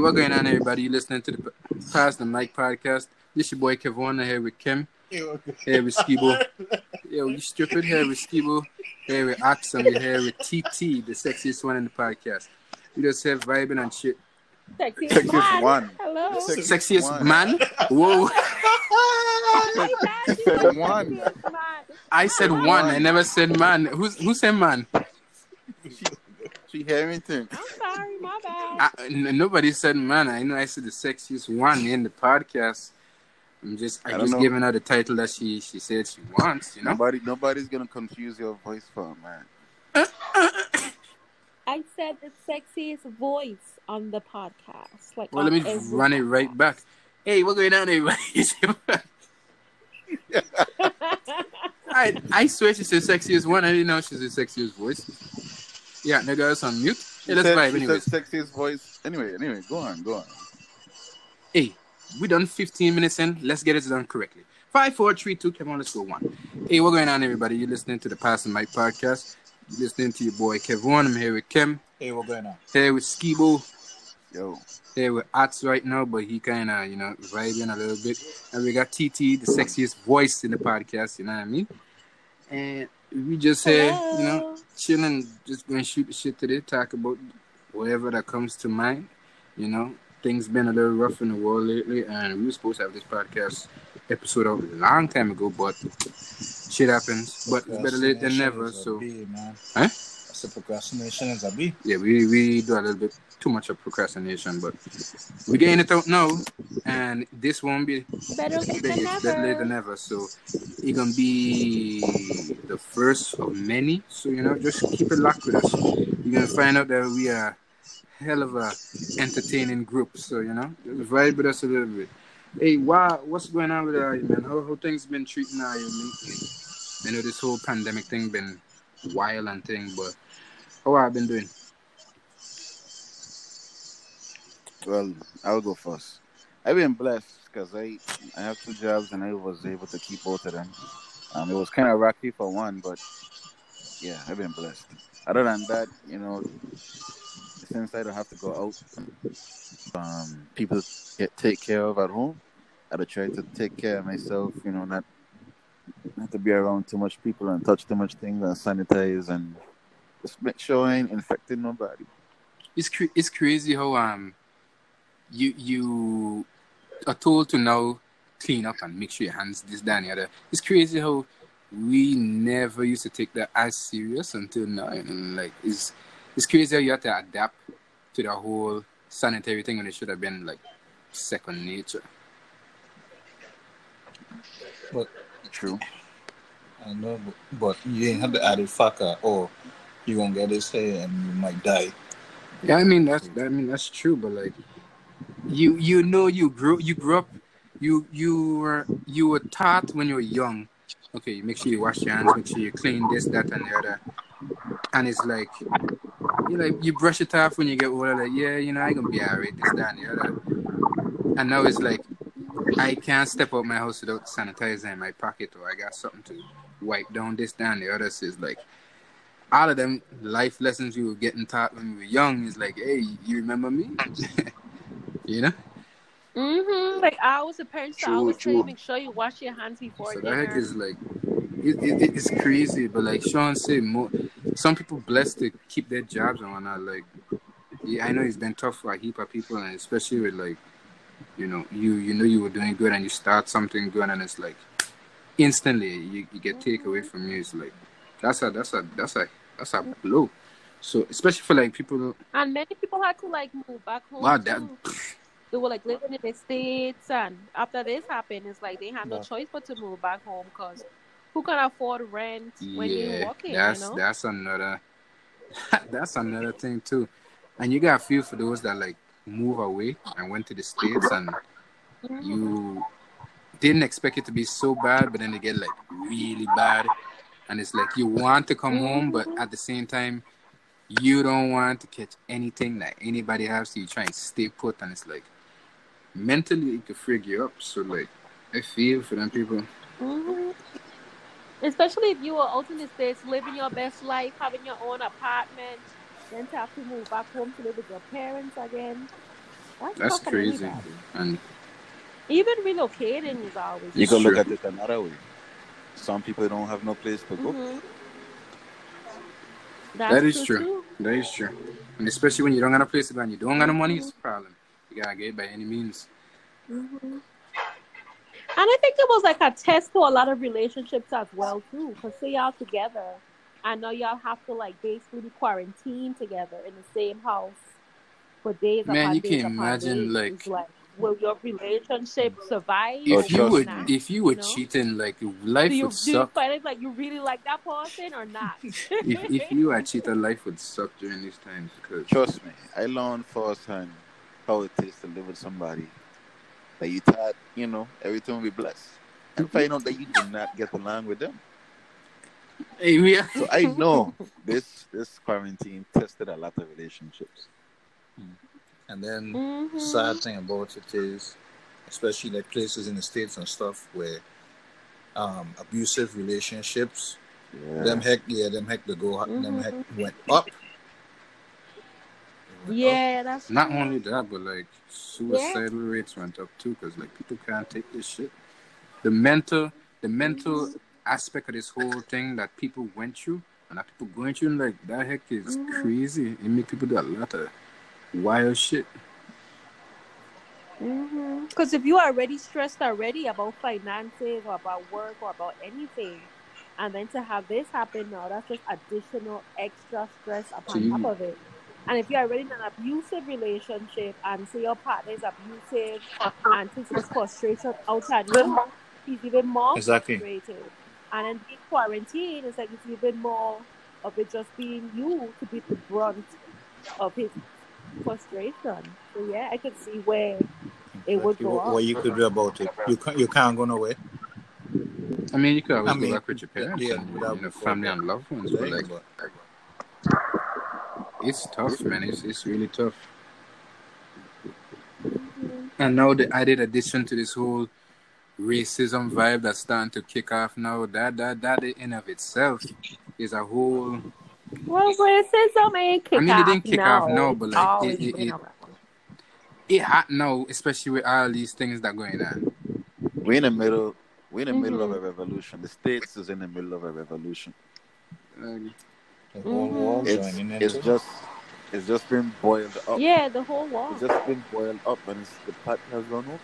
What's going on, everybody? You listening to the Pass the Mic podcast. This your boy Kevon here with Kim. Here with Skibo. Yo, you stupid. Here with Skibo. Here with Axe and we're here with TT, the sexiest one in the podcast. We just have vibing and shit. Sexiest, Sexiest man. one. Hello. Sexiest Sexiest one. man? Whoa. My bad, you said said one. I said one. I never said man. Who's who said man? She, she hear anything? I'm sorry, my bad. I, n- nobody said man. I know I said the sexiest one in the podcast. I'm just I, I just know. giving her the title that she she said she wants. You know. Nobody, nobody's gonna confuse your voice for a man. I said the sexiest voice on the podcast. Like, Well, let me every run it right back. Hey, what's going on, everybody? I I swear she's the sexiest one. I didn't know she's the sexiest voice. Yeah, nigga, it's on mute. Hey, She let's said- vibe she anyways. said sexiest voice. Anyway, anyway, go on, go on. Hey, we done 15 minutes in. Let's get it done correctly. Five, four, three, two. Come on, let's go one. Hey, what's going on, everybody? You're listening to the Passing Mic podcast. You're listening to your boy Kevon. I'm here with Kim. Hey, what going on? Here with Skibo. Yo, Here with Ats right now, but he kind of, you know, vibing a little bit. And we got TT, the sexiest voice in the podcast, you know what I mean? And we just here, you know, chilling, just going to shoot the shit today, talk about whatever that comes to mind. You know, things been a little rough in the world lately, and we were supposed to have this podcast episode out a long time ago, but shit happens. But it's better late than never. Procrastination is a So, B, man. Huh? I said procrastination is a B. yeah, we, we do a little bit too much of procrastination, but we're getting it out now, and this won't be Better late than it's better late than never. ever. So it gonna be the first of many. So you know, just keep it locked with us. You're gonna find out that we are hell of a entertaining group. So you know, just vibe with us a little bit. Hey, wow, what's going on with uh, you, man? How how things been treating uh, you lately? I know this whole pandemic thing been wild and thing, but how have I been doing? well, I'll go first. I've been blessed because I I have two jobs and I was able to keep both of them. Um, it was kind of rocky for one, but yeah, I've been blessed. Other than that, you know, since I don't have to go out, um, people get take care of at home. I try to take care of myself, you know, not not to be around too much people and touch too much things and sanitize and just make sure I ain't infecting nobody. it's cra- it's crazy how um you you are told to now clean up and make sure your hands this that and the other. It's crazy how we never used to take that as serious until now. And like it's it's crazy how you have to adapt to the whole sanitary thing when it should have been like second nature. But True. I know, but, but you ain't have the added factor, or you gonna get this here and you might die. Yeah, I mean that's I mean that's true, but like you you know you grew you grew up you you were you were taught when you were young. Okay, make sure you wash your hands, make sure you clean this, that, and the other. And it's like you like you brush it off when you get older. Like yeah, you know I gonna be alright, this, that, and the other. And now it's like I can't step out my house without sanitizer in my pocket, or I got something to wipe down this, down the other. So it's like all of them life lessons we were getting taught when we were young is like, hey, you remember me? you know? Mm-hmm. Like I was a parent, so I True, always tell you make sure you wash your hands before So dinner. that heck is like, it, it, it's crazy. But like Sean said, more, some people blessed to keep their jobs and whatnot. Like, yeah, I know it's been tough for a heap of people, and especially with like, you know, you you know you were doing good and you start something good, and it's like instantly you, you get taken away from you. It's like that's a that's a that's a that's a blow. So especially for like people, and many people had to like move back home. wow, that. They were like living in the states, and after this happened, it's like they had no Yeah. choice but to move back home because who can afford rent when you're yeah, working? that's you know. that's another that's another thing too. And you got to feel for those that like move away and went to the states and Mhm. you didn't expect it to be so bad, but then they get like really bad, and it's like you want to come home, but at the same time, you don't want to catch anything that anybody has, so you try and stay put, and it's like mentally it could freak you up. So like, I feel for them people. Mhm. Especially if you were out in the States living your best life, having your own apartment, then to have to move back home to live with your parents again. That's, That's crazy. anybody. And Even relocating is always. You It's can look at it another way. Some people don't have no place to go. Mhm. That's that is true. too. That is true. And especially when you don't got a place to go and you don't got no money, it's a problem. You gotta get it by any means. Mhm. And I think it was like a test for a lot of relationships as well too. Cause say y'all together, I know y'all have to like basically quarantine together in the same house for days. Man, upon you days can upon imagine, days. like- like will your relationship mm. survive? Oh, If you trust would, not? if you were You know? cheating, like life do you would do you find it like you really like that person or not? if, if you are cheating, life would suck during these times because Trust me, I learned firsthand how it is to live with somebody that you thought, you know, everything will be blessed. And find out that you do not get along with them. hey, we So I know this this quarantine tested a lot of relationships. Mm. And then Mhm. sad thing about it is, especially like places in the states and stuff where um, abusive relationships, Yeah. them heck yeah, them heck the go them Mhm. heck went up. They went up. Yeah, that's not true. only that, but like suicidal rates went up too because like people can't take this shit. The mental, the mental aspect of this whole thing that people went through and that people going through, like that heck is Mhm. crazy. It make people do a lot of wild shit. Mm-hmm. Because if you are already stressed already about finances or about work or about anything, and then to have this happen now, that's just additional extra stress upon top of it. And if you're already in an abusive relationship and say your partner is abusive and takes his frustration out on you, he's even more Exactly. frustrated. And then being quarantined is like it's even more of it just being you to be the brunt of his frustration. So yeah, I can see where it would Exactly. go What, up. you could do about it? You can't. You can't go nowhere. I mean, you could always I mean, go back with your parents yeah, and without you know, family and loved ones, but like But it's tough, man. It's it's really tough. Mhm. And now the added addition to this whole racism vibe that's starting to kick off now, that that that in of itself is a whole. Well, racism ain't kick I mean, it didn't kick now. off no, but, like, it- it- been it- It hot now, especially with all these things that are going on. We're in the middle we're in the middle of a revolution. The States is in the middle of a revolution. Like, the whole Mhm. world It's it's just it's just been boiled up. Yeah, the whole wall. It's just been boiled up and it's, the pot has run over.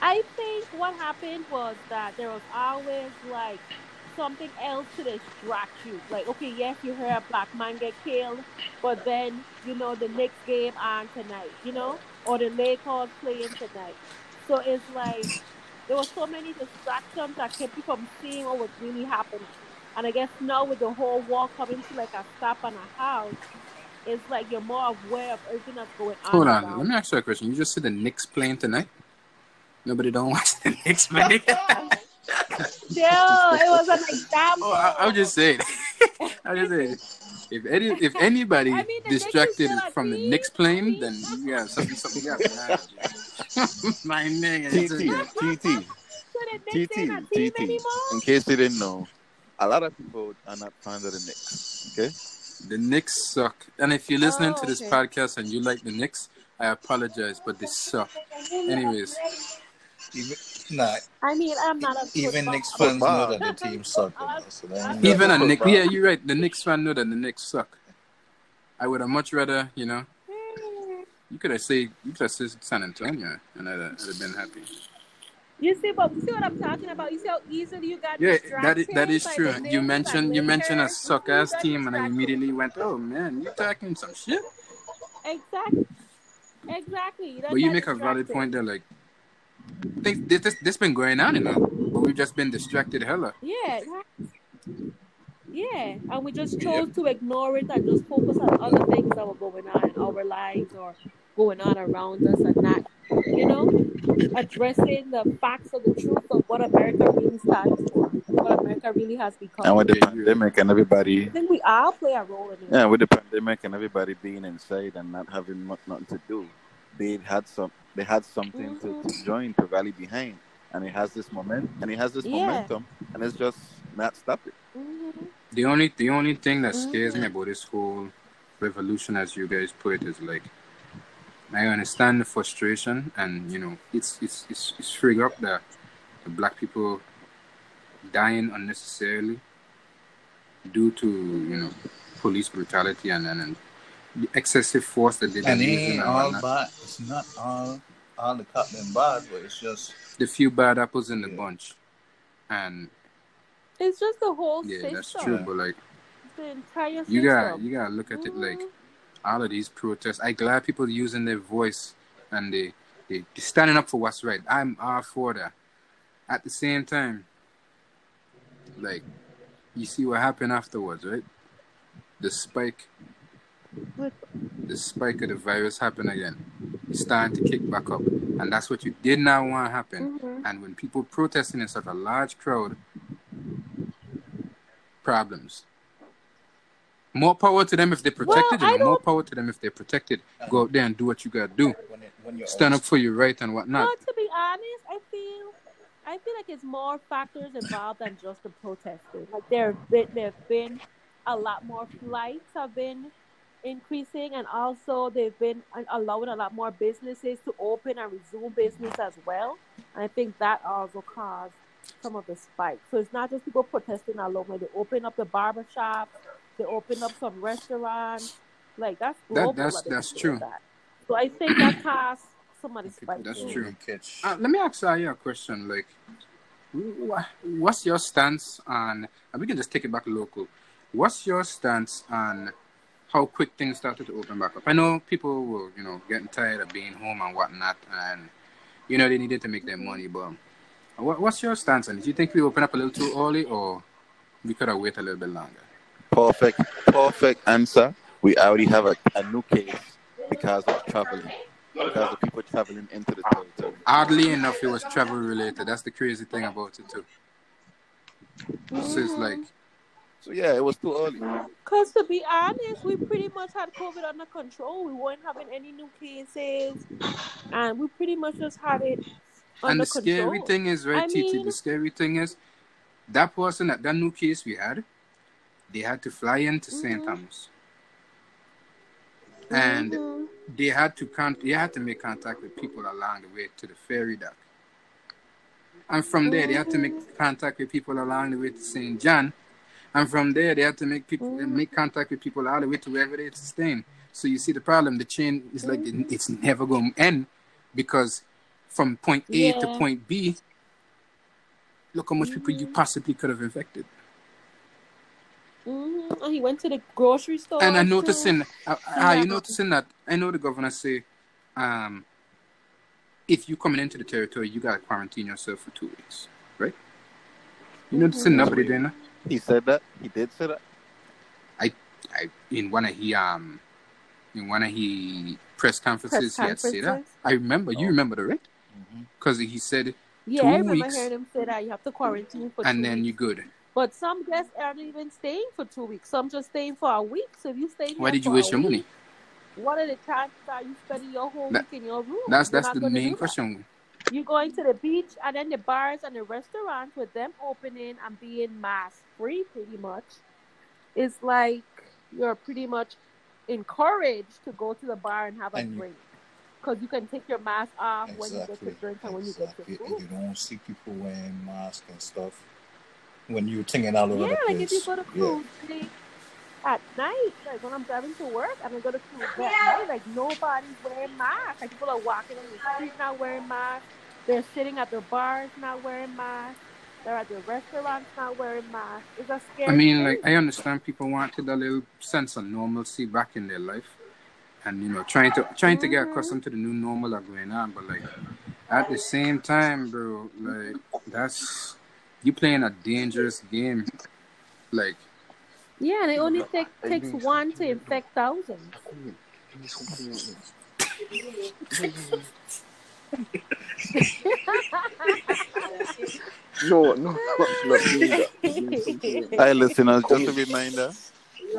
I think what happened was that there was always like something else to distract you. Like, okay, yes, you heard a black man get killed, but then you know the next game on tonight, you know, or the Lakers playing tonight. So it's like there were so many distractions that kept you from seeing what was really happening. And I guess now with the whole war coming to like a stop and a house, it's like you're more aware of everything that's going on. hold on, let me ask you a question. You just said the Knicks playing tonight. Nobody don't watch the Knicks play. Still, it was an example. oh, I, I'm just saying. I'm just saying. If any, if anybody I mean, the Knicks is distracted still a from the team. Knicks playing, then yeah, something, something you got. My nigga, it's TT, a- TT, So the Knicks TT, ain't a team TT. In case you didn't know, a lot of people are not fans of the Knicks. Okay? the Knicks suck. And if you're listening Oh, to this okay. podcast and you like the Knicks, I apologize, but they suck. Anyways, Even, nah, I mean, I'm not a even football- Knicks fans know Football. that the team suck. you know, so even a Football. Knicks, yeah, you're right. The Knicks fan know that the Knicks suck. I would have much rather, you know, hmm. you could have said you could have said San Antonio, and I'd have, I'd have been happy. You see, but you see what I'm talking about? You see how easily you got Yeah, distracted? that is, that is true. You mentioned you mentioned a Lakers? suck ass team, and I immediately went, "Oh man, you talking some shit." Exactly. Exactly. You But you make a valid point there. Like, things this this this been going on, you know, but we've just been distracted hella. Yeah. Yeah, and we just chose to ignore it and just focus on other things that were going on in our lives or going on around us and not, you know, addressing the facts of the truth of what America really stands for, what America really has become. And with the pandemic and everybody I think we all play a role in it. Yeah, with the pandemic and everybody being inside and not having mu- nothing to do, they had some. They had something to, to join to rally behind, and it has this moment, and it has this Yeah. momentum, and it's just not stopping. Mhm. The only the only thing that scares me Mhm. about this whole revolution, as you guys put it, is like I understand the frustration, and you know, it's it's it's it's frig up that the black people dying unnecessarily due to you know police brutality and and, and the excessive force that they've been And using and all bad. It's not all all the cop them bad, but it's just the few bad apples in the Yeah. bunch, and It's just the whole yeah, system. that's true. But like, The entire system. you got you gotta look at it like Mhm. all of these protests. I glad people using their voice and they they they standing up for what's right. I'm all for that. At the same time, like you see what happened afterwards, right? The spike, What? The spike of the virus happened again. It's starting to kick back up, and that's what you did not want to happen. Mhm. And when people protesting in such a large crowd, problems. More power to them if they're protected, I and more power to them if they're protected. Go out there and do what you gotta do. when it, when you're Stand up for your right and whatnot. Well, to be honest, I feel I feel like it's more factors involved than just the protesting. Like there have been there have been a lot more flights have been increasing, and also they've been allowing a lot more businesses to open and resume business as well. And I think that also caused some of the spike. So it's not just people protesting alone. Like they open up the barber shop, they open up some restaurants. Like that's global. that's- that they that's true. That. So I think that caused some of the spike. That's too. true. catch. Uh, let me ask you a question. Like, what's your stance on? And we can just take it back local. What's your stance on how quick things started to open back up? I know people were, you know, getting tired of being home and whatnot, and you know they needed to make their money. But what, what's your stance on it? Do you think we open up a little too early, or we could have waited a little bit longer? Perfect, perfect answer. We already have a, a new case because of traveling, because of people traveling into the territory. Oddly enough, it was travel related. That's the crazy thing about it too. So it's like, So yeah, it was too early. Because to be honest, we pretty much had COVID under control. We weren't having any new cases, and we pretty much just had it under and the control. scary thing is, right, I Titi? mean- the scary thing is, that person that that new case we had, they had to fly into St. Mhm. Thomas, and Mhm. they had to con- they had to make contact with people along the way to the ferry dock, and from there they had to make contact with people along the way to St. John, and from there they had to make people Mhm. make contact with people all the way to wherever they're staying. So you see the problem. The chain is like it- it's never going to end because from point A to point B, look how much people you possibly could have infected. Mhm. And he went to the grocery store. and I noticing, uh, are you Yeah. noticing that? I know the governor say, um, if you coming into the territory, you gotta quarantine yourself for two weeks, right? You noticing Mhm. nobody doing that? He said that. He did say that. I I in one of he um in one of he press conferences, Press he had said that. I remember. You Oh. remember that, right? Mhm. Because he said, Yeah, two I remember weeks. hearing him say that you have to quarantine for and two then you weeks. good. But some guests aren't even staying for two weeks. Some just staying for a week. So if you stay Why did you waste your week, money? What are the chances are you spending your whole That- week in your room? That's that's the main question. that. Question. You're going to the beach and then the bars and the restaurants with them opening and being mask free pretty much. It's like you're pretty much encouraged to go to the bar and have a And drink. Because you can take your mask off when you get Exactly. to drink and when you get to food. And you don't see people wearing masks and stuff when you're thinking out over Yeah, the like if you go to yeah. cruise like, at night, like when I'm driving to work and I go to cruise at night, like nobody's wearing masks. Like people are walking on the street not wearing masks. They're sitting at the bars not wearing masks. They're at the restaurants not wearing masks. It's a scary I mean, thing. like I understand people wanted a little sense of normalcy back in their life, and you know, trying to trying to get accustomed to the new normal are going on. But like at the same time, bro, like that's you playing a dangerous game. Like yeah, and it only take, takes one to infect thousands. No, no, let's not do that. Hi, listeners. Uh, just a reminder: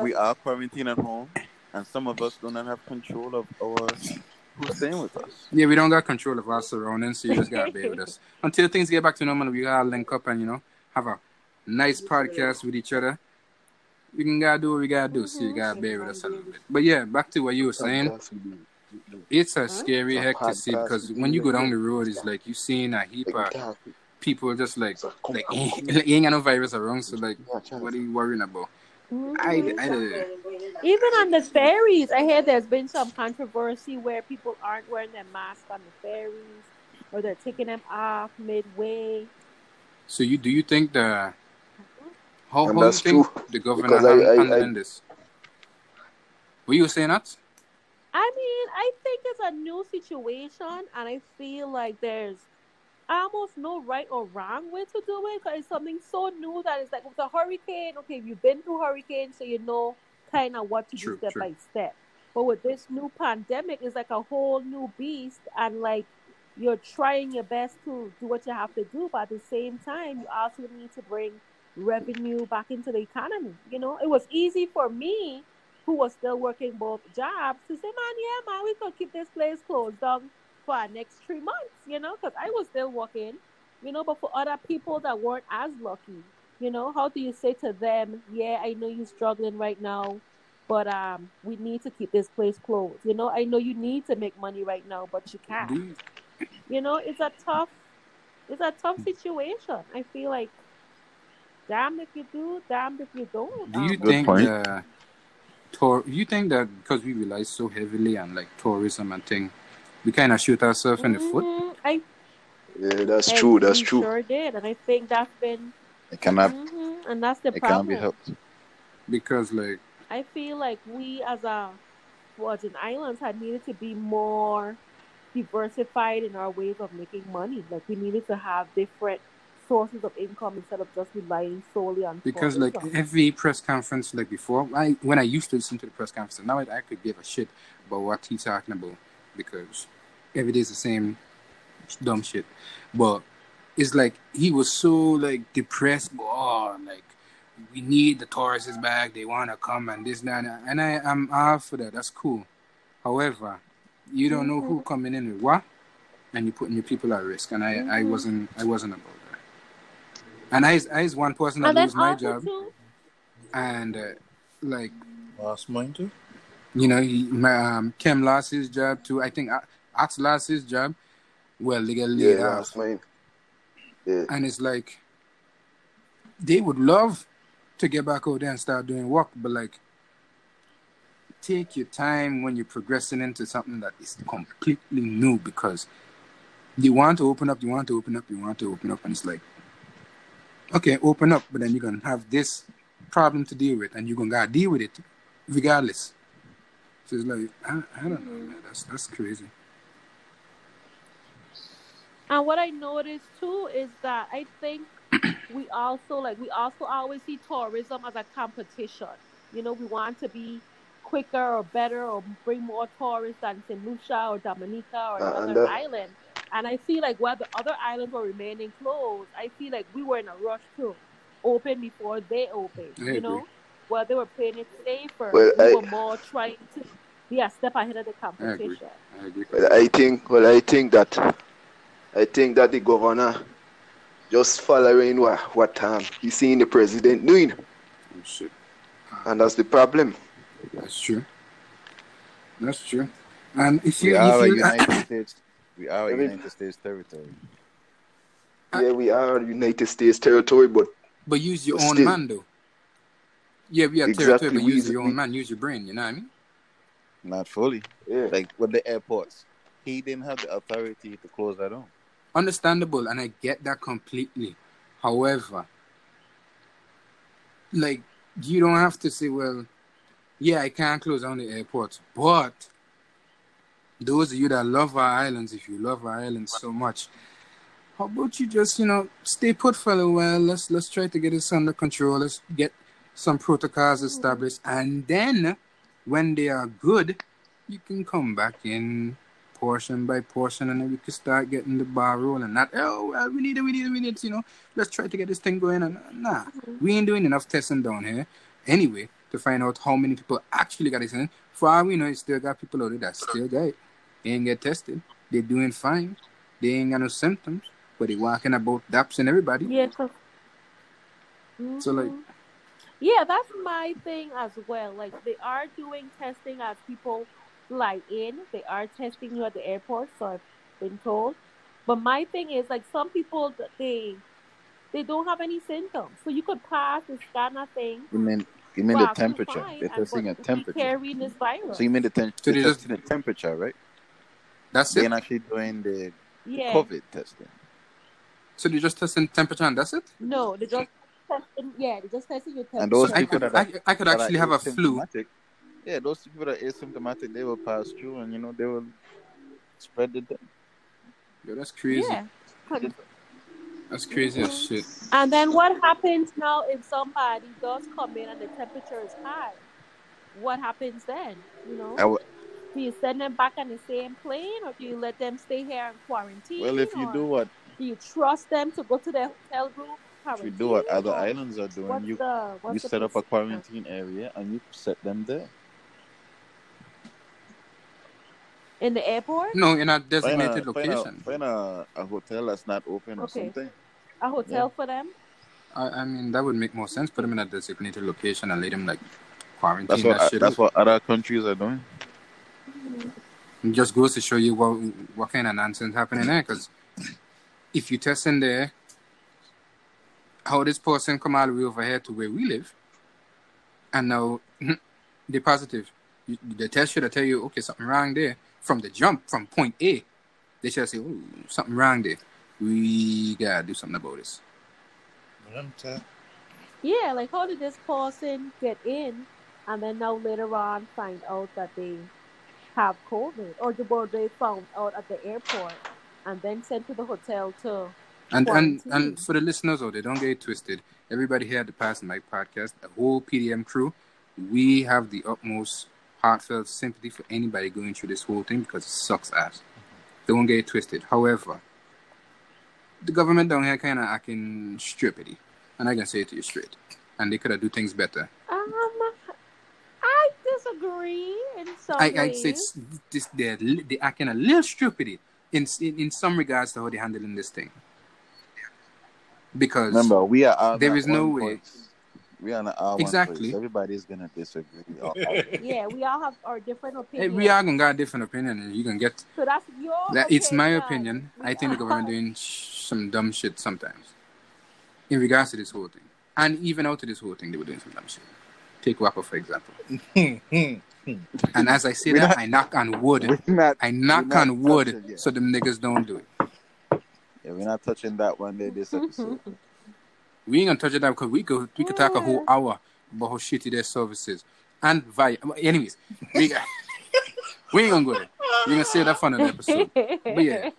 we are quarantined at home, and some of us do not have control of our who's staying with us. yeah, we don't got control of our surroundings, so you just gotta bear with us until things get back to normal. We gotta link up and you know have a nice podcast with each other. We can gotta do what we gotta do, so you gotta bear with us a little bit. But yeah, back to what you were saying. It's a scary heck to see because when you go down the road, it's like you seeing a heap of people just like So come, like come, ain't, like, ain't got no virus around, so like what are you worrying about? Mhm. I, I, Even on the ferries, I hear there's been some controversy where people aren't wearing their mask on the ferries, or they're taking them off midway. so you do you think the how, And how you think true, the governor because I- hand- I- I- handling this? Were you saying that? I mean, I think it's a new situation, and I feel like there's almost no right or wrong way to do it because it's something so new that it's like with a hurricane. Okay, you've been through hurricanes, so you know kind of what to True, do step true. by step. But with this new pandemic, it's like a whole new beast, and like you're trying your best to do what you have to do, but at the same time, you also need to bring revenue back into the economy. You know, it was easy for me who was still working both jobs to say, man, yeah, man, we could keep this place closed down for our next three months, you know, because I was still working, you know, but for other people that weren't as lucky, you know, how do you say to them, yeah, I know you're struggling right now, but um, we need to keep this place closed. You know, I know you need to make money right now, but you can't. you, You know, it's a tough, it's a tough situation. I feel like, damn if you do, damn if you don't. do you Um, think point. The tour? You think that because we rely so heavily on like tourism and thing, we kind of shoot ourselves in the foot? mhm, I Yeah, that's And true. That's true. Sure did, and I think that's been, It cannot. mhm, and that's the It can't be helped. Because like I feel like we as a Virgin Islands had needed to be more diversified in our ways of making money. Like we needed to have different sources of income instead of just relying solely on because like tourism. every press conference like before I when I used to listen to the press conference now I, I could give a shit about what he's talking about because every day is the same dumb shit but it's like he was so like depressed but oh like we need the tourists back they want to come and this that and I I'm all for that that's cool however you don't know who coming in with what and you're putting your people at risk and I I Mhm. wasn't I wasn't about and I I is one person that And then lose my job too, and uh, like Lost mine too. you know he my, um Kim lost his job too I think Ox lost his job well they get Yeah, laid that's off mine. Yeah. and it's like they would love to get back out there and start doing work but like take your time when you're progressing into something that is completely new because you want to open up you want to open up you want to open up and it's like okay open up but then you're gonna have this problem to deal with and you're gonna gotta deal with it regardless so it's like i, I don't know man. that's that's crazy And what I noticed too is that I think we also like we also always see tourism as a competition. You know, we want to be quicker or better or bring more tourists than St. Lucia or Dominica or Uh, and another that- island. And I feel like while the other islands were remaining closed, I feel like we were in a rush to open before they opened. I you agree. know, while they were playing it safer, Well, we I- were more trying to be a step ahead of the i agree competition. i agree Well, I think. Well, I think that. I think that the governor just following what what um, he seen the president doing, oh, shit and that's the problem. that's true that's true and if you are a if you United States. We are a Every- United States territory. Yeah, we are United States territory, but But use your But own still. man, though. Yeah, we are Exactly, territory, but we use use- your we- own man. Use your brain. You know what I mean? Not fully. yeah, Like with the airports, he didn't have the authority to close that down. Understandable, and I get that completely. However, like you don't have to say, "Well, yeah, I can't close down the airport," but those of you that love our islands, if you love our islands so much, how about you just you know stay put for a while? Let's let's try to get this under control. Let's get some protocols hmm. established, and then when they are good, you can come back in portion by portion, and then we can start getting the bar rolling. Not oh well, we need it, we need it, we need it. You know, let's try to get this thing going. And uh, nah, hmm. we ain't doing enough testing down here anyway to find out how many people actually got it. For all we know, you still got people out there that still got it. They ain't get tested. They're doing fine. They ain't got no symptoms, but they walking about daps and everybody. Yeah, 'cause- So, like- Mhm. yeah, that's my thing as well. Like they are doing testing as people fly in, they are testing you at the airport. So I've been told. But my thing is like some people they they don't have any symptoms, so you could pass the scanner thing. You mean you mean Well, the temperature? They're and- testing but a be temperature. carrying this virus. So you mean the, ten- So they're just- testing the temperature, right? That's it. They're it. not actually doing the yeah. COVID testing. So they just testing temperature and that's it. No, they just testing. Yeah, they just testing your temperature. And those So I people could that I, I could that actually have a flu. Yeah, those people that are asymptomatic, they will pass through, and you know they will spread the. Yo, that's crazy. Yeah. That's crazy as shit. And then what happens now if somebody does come in and the temperature is high? What happens then? You know, I w- do you send them back on the same plane, or do you let them stay here in quarantine? well, if you do what do you trust them to go to the hotel room? if you do what other islands are doing, What's you the you set up a procedure? quarantine area and you set them there. in the airport? No, in a designated a, find a, location. find a, a hotel that's not open or Okay. something. A hotel for them? I, I mean, that would make more sense. Put them in a designated location and let them like quarantine That's what that shit. that's what other countries are doing. It just goes to show you what what kind of nonsense happening there. Because if you test in there, how this person come all the way over here to where we live, and now they're positive. The test should have tell you, okay, something wrong there from the jump from point A. They should say, oh, something wrong there. We gotta do something about this. Yeah, like how did this person get in and then now later on find out that they have COVID or the were they found out at the airport and then sent to the hotel to And and Quarantine. and for the listeners out they don't get it twisted. Everybody here at the Pass and Mic podcast, the whole PDM crew, we have the utmost heartfelt sympathy for anybody going through this whole thing because it sucks ass. Don't get it twisted. However, the government down here kind of acting stupidity, and I can say it to you straight. And they could have do things better. I disagree in some I I ways. say it's this they're li- they acting a little stupidity in, in in some regards to how they're handling this thing. Because Remember, we are all There no way. place. We are not all uh, one Exactly. place. Everybody's gonna disagree. Oh, oh. Yeah, we all have our different Hey, opinions. we are gonna got a different opinion, and you can get So that's your that. It's my opinion. opinion. We I think the government doing some dumb shit sometimes, in regards to this whole thing, and even out of this whole thing, they were doing some dumb shit. Take WAPA for example. Hmm, hmm, hmm. And as I say We're that, not- I knock on wood. Not. I knock on wood, touching it. so them niggas don't do it. Yeah, we're not touching that one day this episode. We ain't gonna touch it up because we could we could talk a whole hour about how shitty their services and via. Anyways, we, we ain't gonna go there. We're gonna save that for another episode. But yeah.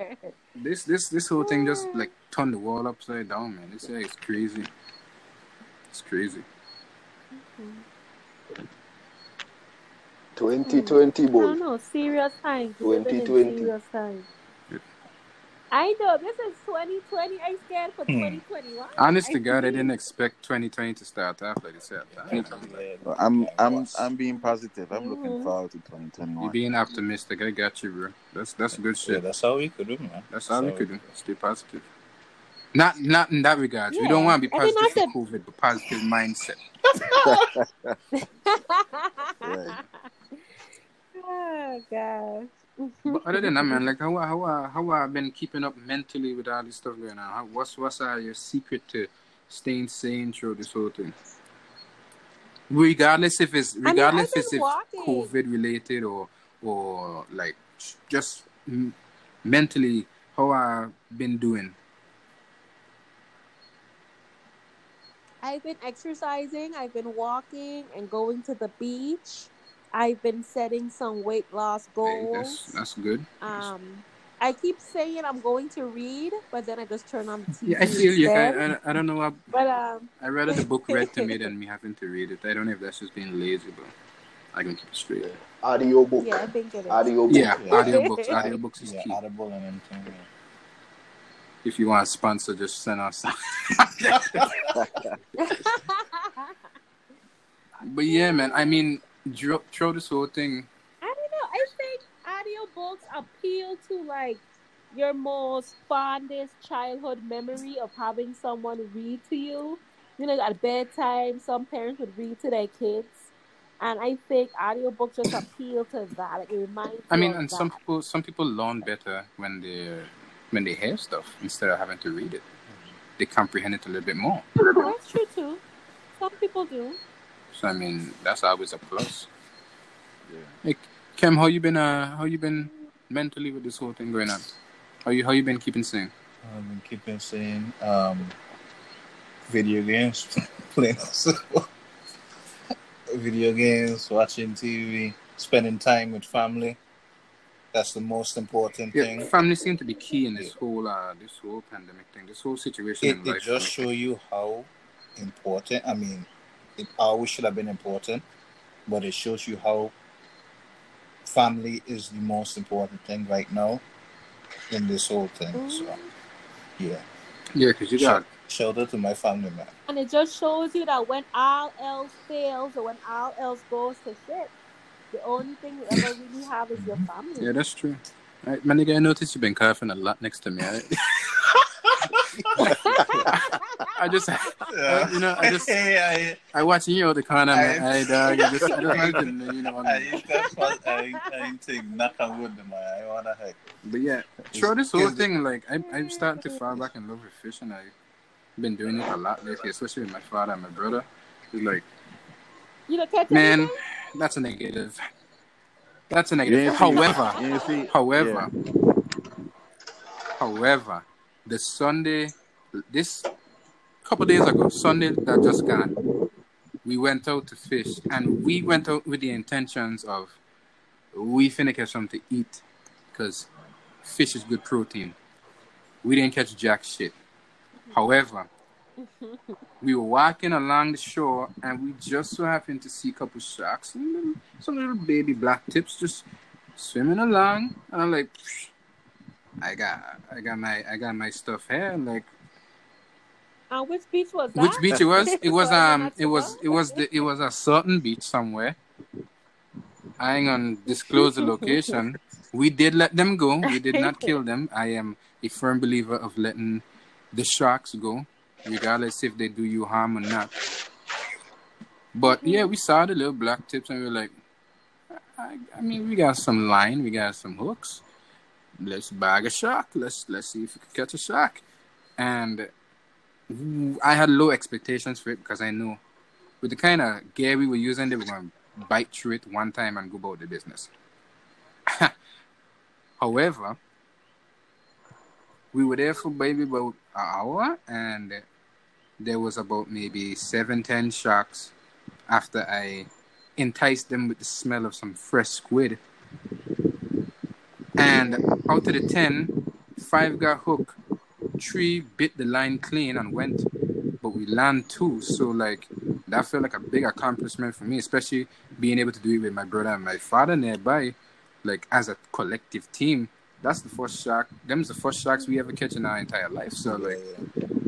This this this whole thing just like turned the world upside down, man. This is crazy. It's crazy. Mm-hmm. 2020 I boy. don't know, serious times. We live in 2020. serious times. I know this is 2020. I'm scared for 2021. Honest to I God, I didn't expect 2020 to start off like this. You're I'm I'm I'm being positive. I'm looking Mhm. forward to 2021. You're being optimistic. I got you, bro. That's that's good Yeah, shit. that's all we could do, man. That's all we could do. Stay positive. Not not in that regards. We don't want to be positive not for COVID, but positive mindset. Right. oh gosh. But other than that, man, like how how uh, how I have been keeping up mentally with all this stuff going on? How, what's what's uh, your secret to staying sane through this whole thing? Regardless if it's mean, I've regardless if it's walking. COVID related or or like just mm, mentally, how I've been doing? I've been exercising. I've been walking and going to the beach. I've been setting some weight loss Hey, goals. that's that's good. Um, I keep saying I'm going to read, but then I just turn on the TV. Yeah, I feel you. I, I, I don't know. I, But um, I rather the book read to me than me having to read it. I don't know if that's just being lazy, but I can keep it straight. Audio book. yeah, I think it is. Audio book. Yeah, Yeah. audiobooks. Audiobooks is Yeah, key. audible and everything. Yeah. If you want a sponsor, just send us. but yeah, man. I mean, through this whole thing, I don't know. I think audiobooks appeal to like your most fondest childhood memory of having someone read to you. You know, at bedtime, some parents would read to their kids. And I think audiobooks just appeal to that. Like, it reminds I mean, and that. some people some people learn better when they when they hear stuff instead of having to read it. They comprehend it a little bit more. That's true too. Some people do. So I mean, that's always a plus. Yeah. Hey, Kim, how you been? Uh, how you been mentally with this whole thing going on? How you how you been keeping sane? I've been keeping sane. um, video games, playing video games, watching TV, spending time with family. That's the most important Yeah, thing. family seem to be key in this whole uh this whole pandemic thing, this whole situation It, in it life. just show you how important. I mean, it always should have been important, but it shows you how family is the most important thing right now in this whole thing. So, yeah. yeah, because you got Shout out to my family, man. And it just shows you that when all else fails or when all else goes to shit, the only thing you ever really have is your family. yeah, that's true. Right, my nigga, I noticed you've been coughing a lot next to me. I, I just, I, you know, I just, I, I watching you out the corner, man. I- I, dog, I just, I just wanted to, you know, I ain't that fun. I, I ain't think knock on wood, man. I wanna heck. But yeah, throughout this whole thing, like I, I'm starting to fall back in love with fishing. I've been doing it a lot lately, especially with my father and my brother. It's like, You don't catch man, anything? That's a negative. That's a negative. ain't see- However, you ain't see- however, however, the Sunday, this couple days ago, Sunday that just gone, we went out to fish, and we went out with the intentions of we finna catch something to eat, because fish is good protein. We didn't catch jack shit. However, we were walking along the shore and we just so happened to see a couple sharks and little, some little baby black tips just swimming along. And I'm like, "Psh, I got, I got my, I got my stuff here. Like, And which beach was that? which beach it was? It was um, it was, it was the, it was a certain beach somewhere. I ain't gonna disclose the location. We did let them go. We did not kill them. I am a firm believer of letting the sharks go, regardless if they do you harm or not. But yeah, we saw the little black tips and we were like, I, I mean, we got some line, we got some hooks. Let's bag a shark. Let's let's see if we can catch a shark. And I had low expectations for it because I know with the kind of gear we were using, they were going to bite through it one time and go about the business. However, we were there for maybe about an hour, and there was about maybe seven, ten sharks after I enticed them with the smell of some fresh squid. And out of the ten, five got hooked, three bit the line clean and went, but we landed two. So like that felt like a big accomplishment for me, especially being able to do it with my brother and my father nearby, like as a collective team. That's the first shark. Them's the first sharks we ever catch in our entire life. So like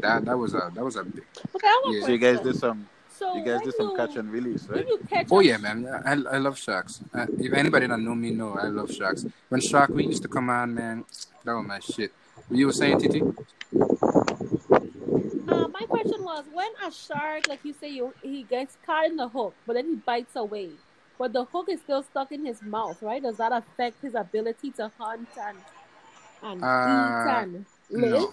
that that was a that was a big. Okay, I have a Yeah. So you guys did some. So You guys did some you- catch and release, right? Oh yeah, man. I, I love sharks. Uh, if anybody that know me know I love sharks. When Shark Week used to come on, man, that was my shit. What you were saying, Titi? Uh, my question was when a shark, like you say, you he gets caught in the hook, but then he bites away, but the hook is still stuck in his mouth, right? Does that affect his ability to hunt and and eat Uh, and live? No.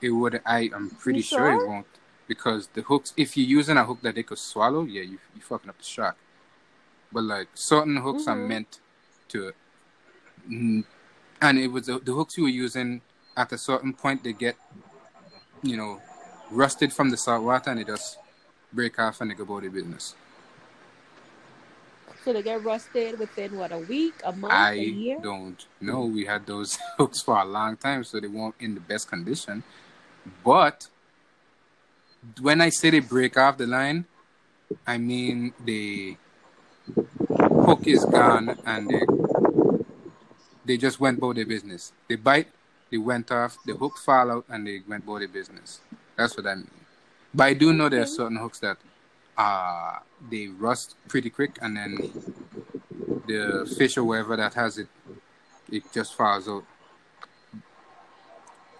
It would. I am pretty You sure? it won't because the hooks. If you're using a hook that they could swallow, yeah, you you fucking up the shark. But like certain hooks are Mhm. meant to, mm, and it was the, the hooks you were using at a certain point they get, you know, rusted from the salt water and they just break off and they go about their business. So they get rusted within what a week, a month, a I year. I don't know. We had those hooks for a long time, so they weren't in the best condition. But when I say they break off the line, I mean the hook is gone and they they just went about their business. They bite, they went off, the hook fall out, and they went about their business. That's what I mean. But I do know there are certain hooks that uh they rust pretty quick, and then the fish or whatever that has it, it just falls out.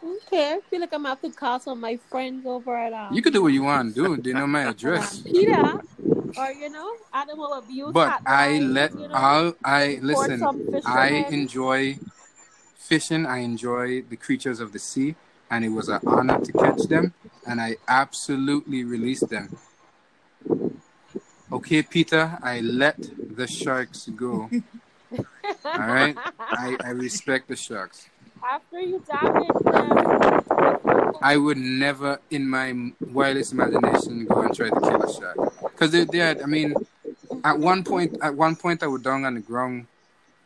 Okay, I feel like I'm gonna have to call some of my friends over at um, You could do what you want to do. They know my address. PETA. or you know, animal abuse. But I let you know, all I listen. I enjoy fishing. I enjoy the creatures of the sea, and it was an honor to catch them. And I absolutely released them. Okay, Peter, I let the sharks go. All right, I, I respect the sharks. After you damage them, I would never, in my wildest imagination, go and try to kill a shark. Because they, they had, I mean, at one point, at one point, I was down on the ground,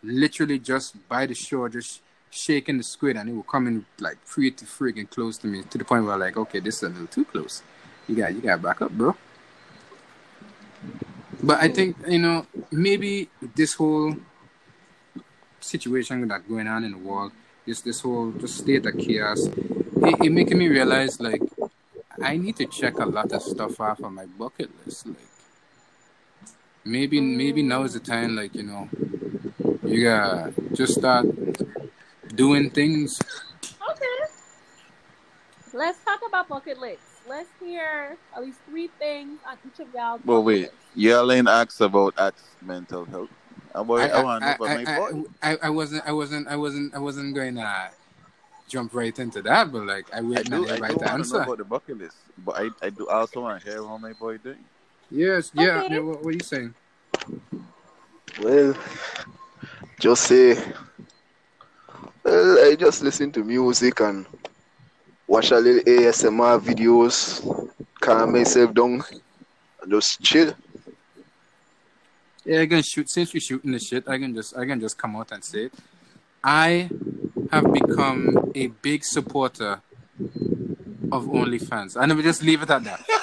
literally just by the shore, just shaking the squid, and it would come in like pretty freaking close to me, to the point where I'm like, okay, this is a little too close. You got, you got to back up, bro. But I think you know maybe this whole situation that's going on in the world, this this whole just state of chaos, it, it making me realize like I need to check a lot of stuff off on my bucket list. Like maybe maybe now is the time. Like you know, you gotta just start doing things. okay. Let's talk about bucket lists. Let's hear at least three things on each of y'all. Well, bucket wait. lists. Y'all ain't asked about Axe mental health. I, I, I, want to I, my I. I, I wasn't I wasn't I wasn't I wasn't going to jump right into that, but like I I waiting do, on I do everybody to to know answer. about the bucket list, but I, I do also want to hear how my boy doing. Yes, yeah. Yeah what, what are you saying? Well, just say, well, I just listen to music and watch a little ASMR videos, calm myself down, and just chill. Yeah, I can shoot. Since you're shooting the shit, I can just I can just come out and say it. I have become a big supporter of OnlyFans. I never just leave it at that.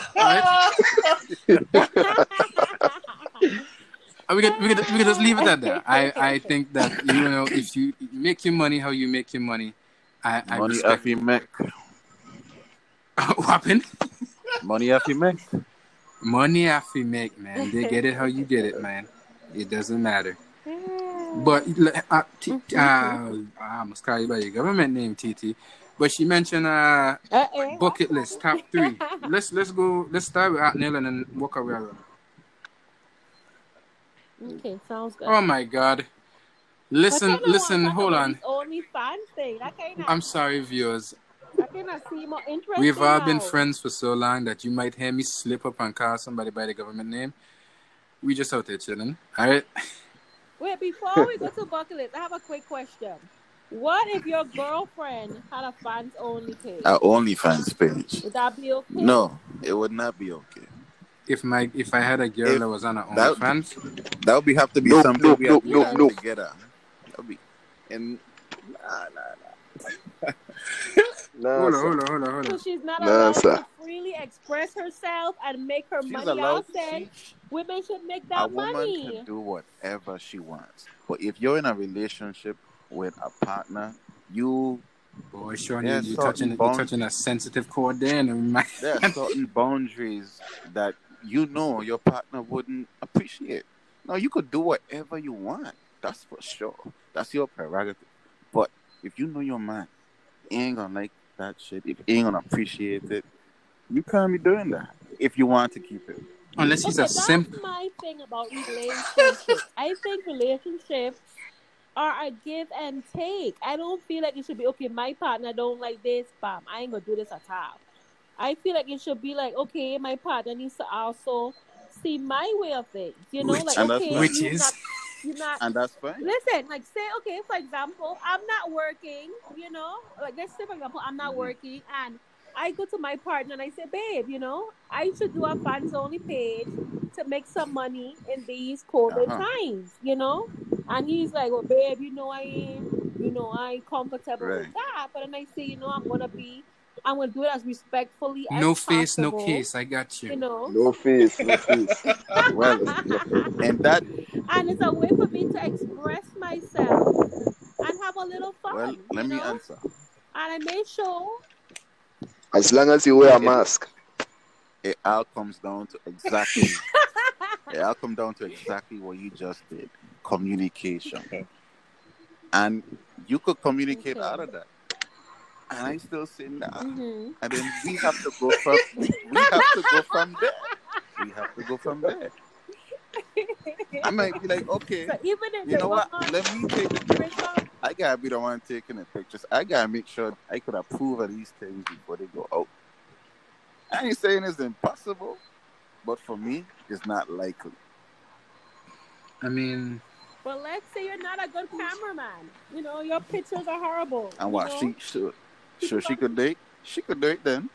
Uh, We can, we, can, we can just leave it at that. I, I think that you know if you make your money how you make your money, I, I Money respect. off you make. what happened? Money off you make. Money I you make, man. They get it how you get it, man. It doesn't matter. But uh, T- uh, I must call you by your government name, TT. But she mentioned uh bucket list top three. Let's let's go. Let's start with Atnell and then walk our way around. Okay, sounds good. Oh my God! Listen, listen. Hold on. Only fan thing. That kind of. I'm sorry, viewers. That kind of seem more. We've all been friends for so long that you might hear me slip up and call somebody by the government name. We just out there chilling. All right. Wait, before we go to bucket list, I have a quick question. What if your girlfriend had a fans only page? Our OnlyFans page. Would that be okay? No, it would not be okay. If my if I had a girl If that was on her that- OnlyFans, That would be have to be Nope, something nope, we have nope, we nope, have nope. together. That would be and nah, nah, Nah, hold on, sir. hold on, hold on, hold So she's not Nah, allowed to freely express herself and make her She's money allowed. out there. She, Women should make that a that woman money. can do whatever she wants, but if you're in a relationship with a partner, you Boy, Sean, you, you certain touching you bound- touching a sensitive chord there, and my, there are certain boundaries that you know your partner wouldn't appreciate. No, you could do whatever you want. That's for sure. That's your prerogative. But if you know your man ain't gonna like that shit, if he ain't gonna appreciate it, you can't be doing that. If you want to keep it. unless he's okay, a simp. That's my thing about relationships. I think relationships are a give and take. I don't feel like it should be okay. My partner don't like this, bam. I ain't gonna do this at all. I feel like it should be like okay, my partner needs to also see my way of things. You know, Which- like okay. Which you're is not, you're not And that's fine. Listen, like say, okay, for example, I'm not working, you know, like let's say, for example, I'm not Mhm. working and I go to my partner and I say, babe, you know, I should do a fans only page to make some money in these COVID Uh-huh. times, you know? And he's like, well, babe, you know, I ain't, you know, I ain't comfortable with that. But then I say, you know, I'm going to be, I'm going to do it as respectfully as No face, no case. I got You you. know? No face, no face. Well, and that and it's a way for me to express myself and have a little fun. well, let me know? answer. And I made sure. As long as you wear a mask. It all comes down to exactly it all comes down to exactly what you just did. Communication. And you could communicate Okay. out of that. And I still say nah. hmm And then we have to go from we have to go from there. We have to go from there. I might be like, okay, so even if you know what? woman Let me take the brings up, I gotta be the one taking the pictures. I gotta make sure I could approve of these things before they go out. I ain't saying it's impossible, but for me, it's not likely. I mean, but let's say you're not a good cameraman. You know, your pictures are horrible. And you what know? she sure, sure she could date? She could do it then.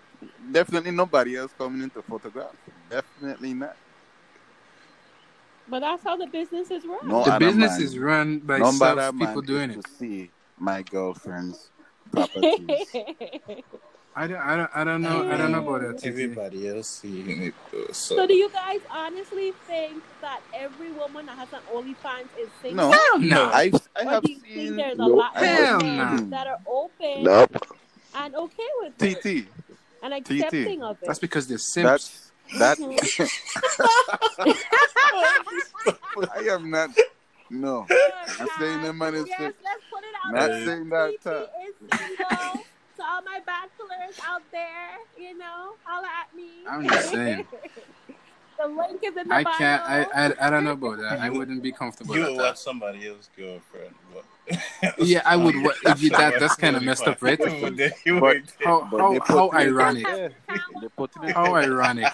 Definitely nobody else coming in to photograph. Definitely not. But that's how the business is run. No the business man- is run by no self people doing it. to see my girlfriend's properties. I don't, I don't, I don't know, I don't know about that. Everybody else seeing it. though, So, so do you guys honestly think that every woman that has an OnlyFans is single? no, Hell no. I I Or have do you think seen there's a Nope. lot of men no. that are open Nope. And okay with it TT. and accepting of it? That's because they're simps. That's that. I am not. No, I'm saying that man is yes, let's put it out Not there. saying that, TT uh, is single. To all my bachelors out there, you know, holla at me. I'm just saying. the link is in the I bio. can't. I, I, I don't know about that. I wouldn't be comfortable you would will watch somebody else's girlfriend. But Yeah, I would. If you, that that's kind of messed up, right? But But- How But how how ironic? Yeah, they put it in- How ironic.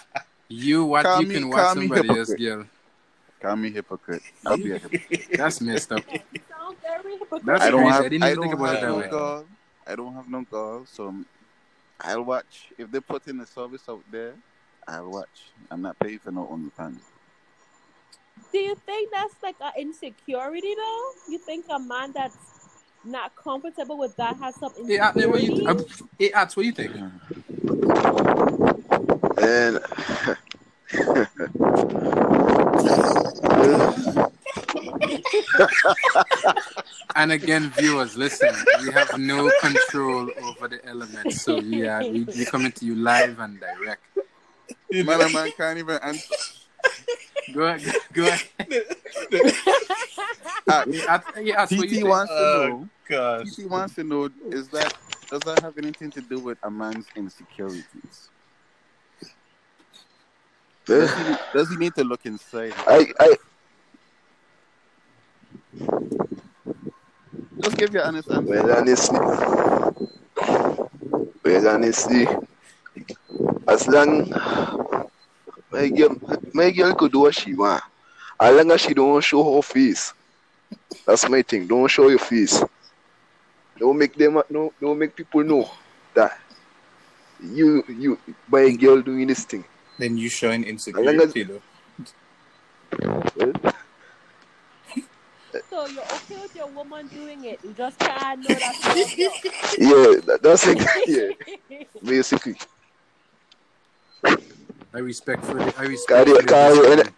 You what Call you me- can watch me somebody else, girl. Call me hypocrite. I'll be a hypocrite. That's messed up. Sounds very hypocritical. That's I don't crazy. have. I didn't I even think don't about it have that no way. girl. I don't have no girl, so I'll watch. If they put in a service out there, I'll watch. I'm not paying for no OnlyFans. Do you think that's like an insecurity though? You think a man that's not comfortable with that has some Hey, Atne, what insecurity? you? Uh, hey, Ats, what you think? And And again, viewers, listen. We have no control over the elements, so we are we, we coming to you live and direct. Man, a man can't even answer. Go ahead, go ahead. Ah, Hey, Ats, hey, Ats, what you TT think? wants to Oh, know. gosh. TT wants to know is that does that have anything to do with a man's insecurities? Does he, does he need to look inside? I, I, Just give your honest answer. well, honestly, well, honestly, as long my girl, my girl could do what she want, as long as she don't show her face. That's my thing. Don't show your face. Don't make them, no, don't make people know that you, you, my girl doing this thing. Then you showing As insecurity though. Well, So you're okay with your woman doing it? You just can't know that. yeah, that, that's it. Yeah, basically. I respect for the. I respect. Carry- for the carry decision.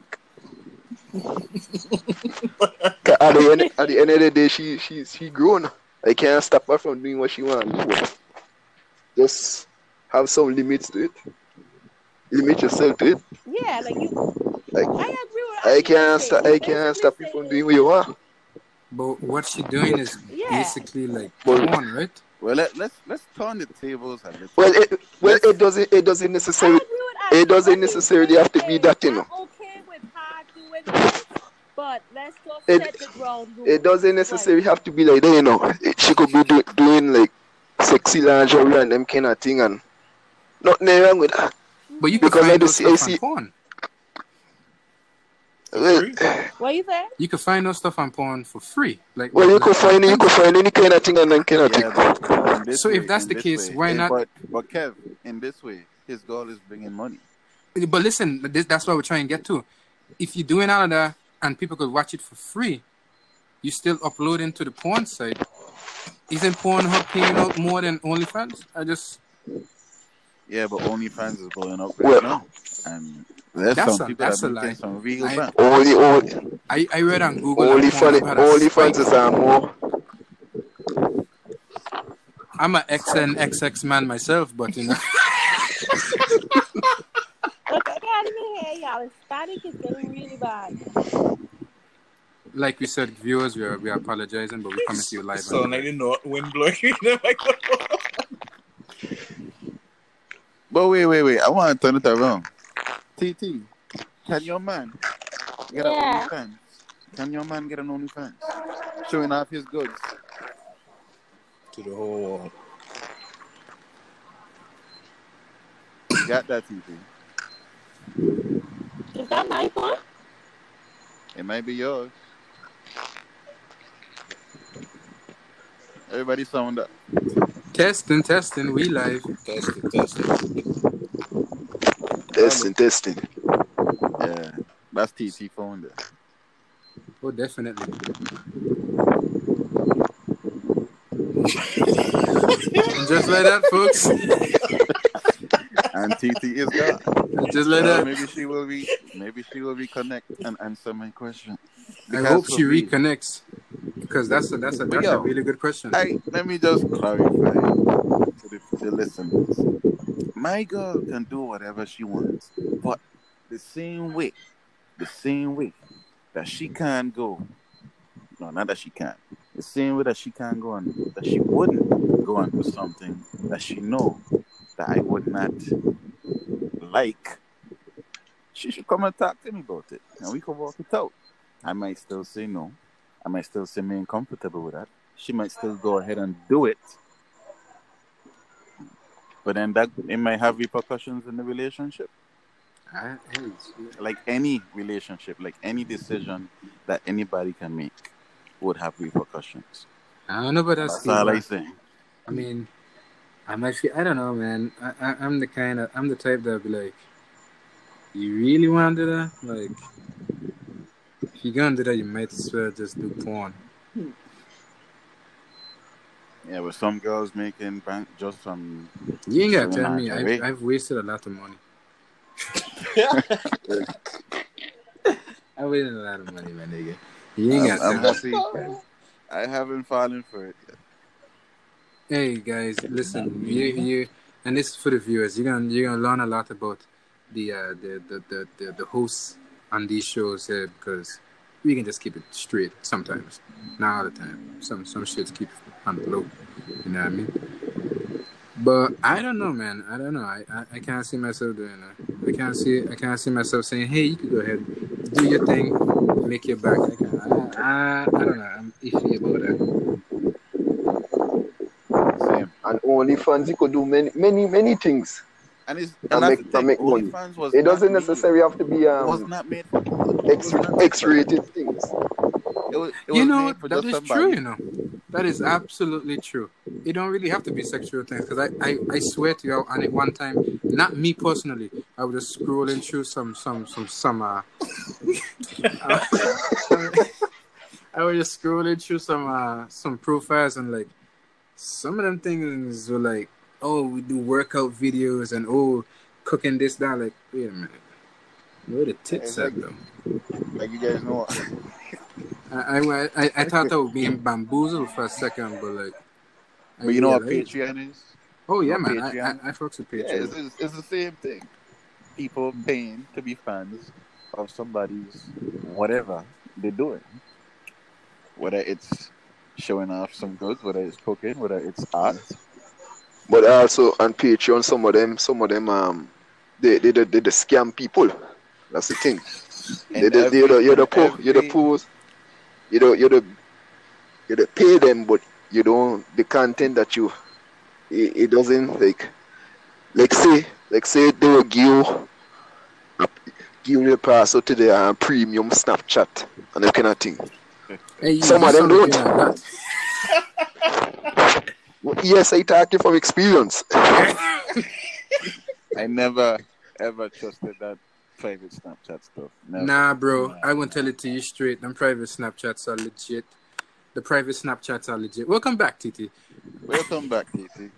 At the end, at the end of the day, she she she grown. I can't stop her from doing what she want. to do. Just have some limits to it. Limit yourself to it. yeah, like you. Like I agree with. I can't you're stop. I can't stop you from doing what you want. But what she doing is Yeah. basically like Well- porn, right? Well, let, let's let's turn the tables a little. Well, it well it doesn't it doesn't I necessarily. Agree with It doesn't necessarily have to be that, you know. Okay with her doing this, but let's just It- set the ground rules. It doesn't necessarily have to be like that, you know. She could be do, doing like sexy lingerie and them kind of thing, and nothing wrong with that. But you can Because I find do those see- I stuff on see- porn. Well, What you say? You can find those stuff on porn for free. Like well, you like- could find you could find any kind of thing and then kind of Yeah, thing. but in this So if that's the case, way- why not- But, but Kev, in this way, his goal is bringing money. But listen, this, that's what we're trying to get to. If you're doing all of that and people could watch it for free, you still uploading to the porn site. Isn't Pornhub paying out more than OnlyFans? I just Yeah, but OnlyFans is blowing up right Well- now, and there's That's some a- people that's that a lie. some real I- bank. Only only I, I read on Google. that only fun Pornhub had a only spike. fans are more. I'm an XNXX man myself, but you know, Look, I can't even hear y'all. Hispanic is getting really bad. like we said, viewers, we are we are apologizing, but we're coming to you live. So and like the north wind blowing in the microphone. But wait, wait, wait. I want to turn it around. TT, can your man Get Yeah. an OnlyFans. Can your man get an OnlyFans? Showing off his goods. To the whole world. Got that, TT. Is that my phone? It might be yours. Everybody sound up. Testing, testing, we live. Testing, testing. test. Testing, testing. Yeah. That's TT phone there. Oh, definitely. Just like that, folks. And TT is gone. Just Well, that. maybe she will re maybe she will reconnect and answer my question. I hope she me- reconnects because that's a that's a that's a really good question. I let me just clarify to the, the listeners. My girl can do whatever she wants, but the same way, the same way that she can go. No, not that she can. The same way that she can go on, that she wouldn't go on for something that she know that I would not like. She should come and talk to me about it, and we can work it out. I might still say no. I might still say me uncomfortable with that. She might still go ahead and do it. But then that it might have repercussions in the relationship. I, Like any relationship, like any decision that anybody can make would have repercussions. I don't know about that. That's Steve, all I but- say. I mean, I'm actually I don't know, man. I, I I'm the kind of I'm the type that would be like, you really want to do that? Like, if you're gonna do that, you might as well just do porn. Yeah, with some girls making bank just from You ain't gotta tell me. I've. I've wasted a lot of money. I wasted a lot of money, my nigga. You ain't gotta tell me. I haven't fallen for it yet. Hey guys, listen, you you and this is for the viewers. You're gonna you're gonna learn a lot about the uh the the the, the, the hosts on these shows here because we can just keep it straight sometimes. Not all the time. Some some shits keep on the low. You know what I mean? But I don't know, man. I don't know. I, I, I can't see myself doing that. I can't see I can't see myself saying, "Hey, you can go ahead, do your thing, make your back." I, can't, I, I, I don't know. I'm iffy about that. Same. And OnlyFans, you could do many, many, many things. And it's And and make- and thing. make money. Was It doesn't necessarily have to be It was um not made for X X-rated things. It was, it you was know made for that just is somebody. true. You know that is absolutely true. It don't really have to be sexual things because I, I I swear to you, on it one time, not me personally, I was just scrolling through some some some some. Uh, I was just scrolling through some uh some profiles and like some of them things were like, oh, we do workout videos and oh, cooking this that. Like, wait a minute, where the tits at though? Like you guys know. I, I, I, I thought I was being bamboozled for a second, but like. I But you know what realized- Patreon is? Oh yeah, man. I, Patreon? I, I fucks with Yeah, Patreon. it's, it's, it's the same thing. People paying to be fans of somebody's whatever they're doing. Whether it's showing off some goods, whether it's cooking, whether it's art. But also on Patreon, some of them, some of them, um, they they they, they, they scam people. That's the thing. They, And they, you're the you're the every- po, you're the every- pose, you don't you're the you the pay them, but you don't the content that you it, it doesn't like like say like say they will give you give you the password to the uh, premium Snapchat and that kind of thing. Hey, you, Some you of them don't. that. Well, Yes, I talk you from experience. I never ever trusted that private Snapchat stuff. Never. Nah, bro. I won't tell it to you straight. Them private Snapchats are legit. The private Snapchats are legit. Welcome back, TT. Welcome back, TT.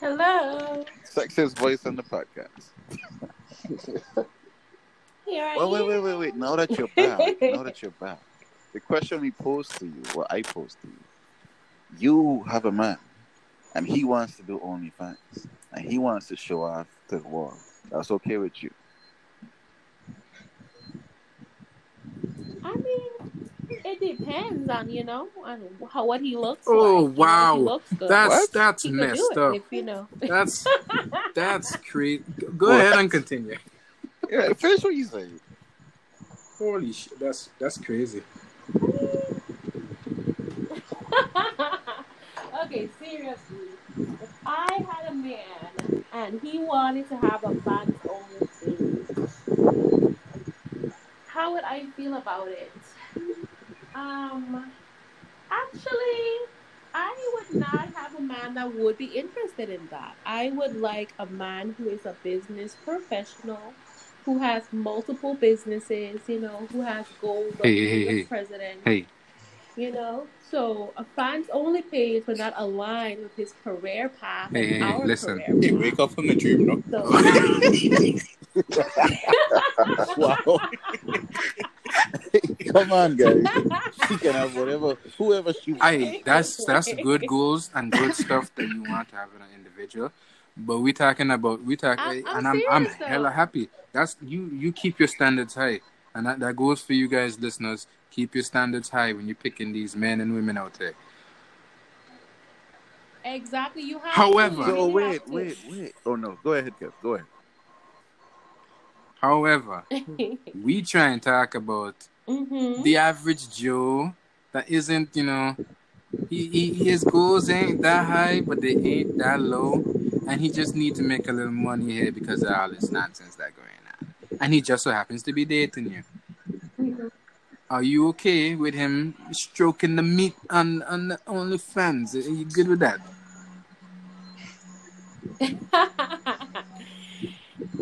Hello. Sexiest voice on the podcast. Here I Well, wait, wait, wait, wait. Now that you're back, now that you're back, the question we pose to you, what I pose to you, you have a man, and he wants to do OnlyFans, and he wants to show off to the world. That's okay with you. I mean, it depends on you know on how what he looks Oh, like. You know, he wow. looks good, That's What? that's he messed do up. if you know. That's that's crazy. Go What? ahead and continue. Yeah, finish what you say. Holy shit, that's that's crazy. okay, seriously. If I had a man and he wanted to have a fans only thing, how would I feel about it? Um, actually, I would not have a man that would be interested in that. I would like a man who is a business professional, who has multiple businesses, you know, who has goals Hey, hey, hey. president, Hey, you know. So a fans only page would not align with his career path Hey, and hey, hey, our listen. career Hey, wake up from the dream, no? So Wow. Come on, guys. She can have whatever, whoever she wants. Aye, that's that's good goals and good stuff that you want to have in an individual. But we talking about we talk, I'm- I'm and I'm I'm serious, though. hella happy. That's you you keep your standards high, and that, that goes for you guys, listeners. Keep your standards high when you're picking these men and women out there. exactly, you have. However- to, you So really wait, to. wait, wait. Oh no, go ahead, Kev. Go ahead. However, we try and talk about hmm the average Joe that isn't, you know, he, he his goals ain't that high, but they ain't that low, and he just need to make a little money here because of all this nonsense that going on, and he just so happens to be dating you. Are you okay with him stroking the meat on on the OnlyFans? Are you good with that?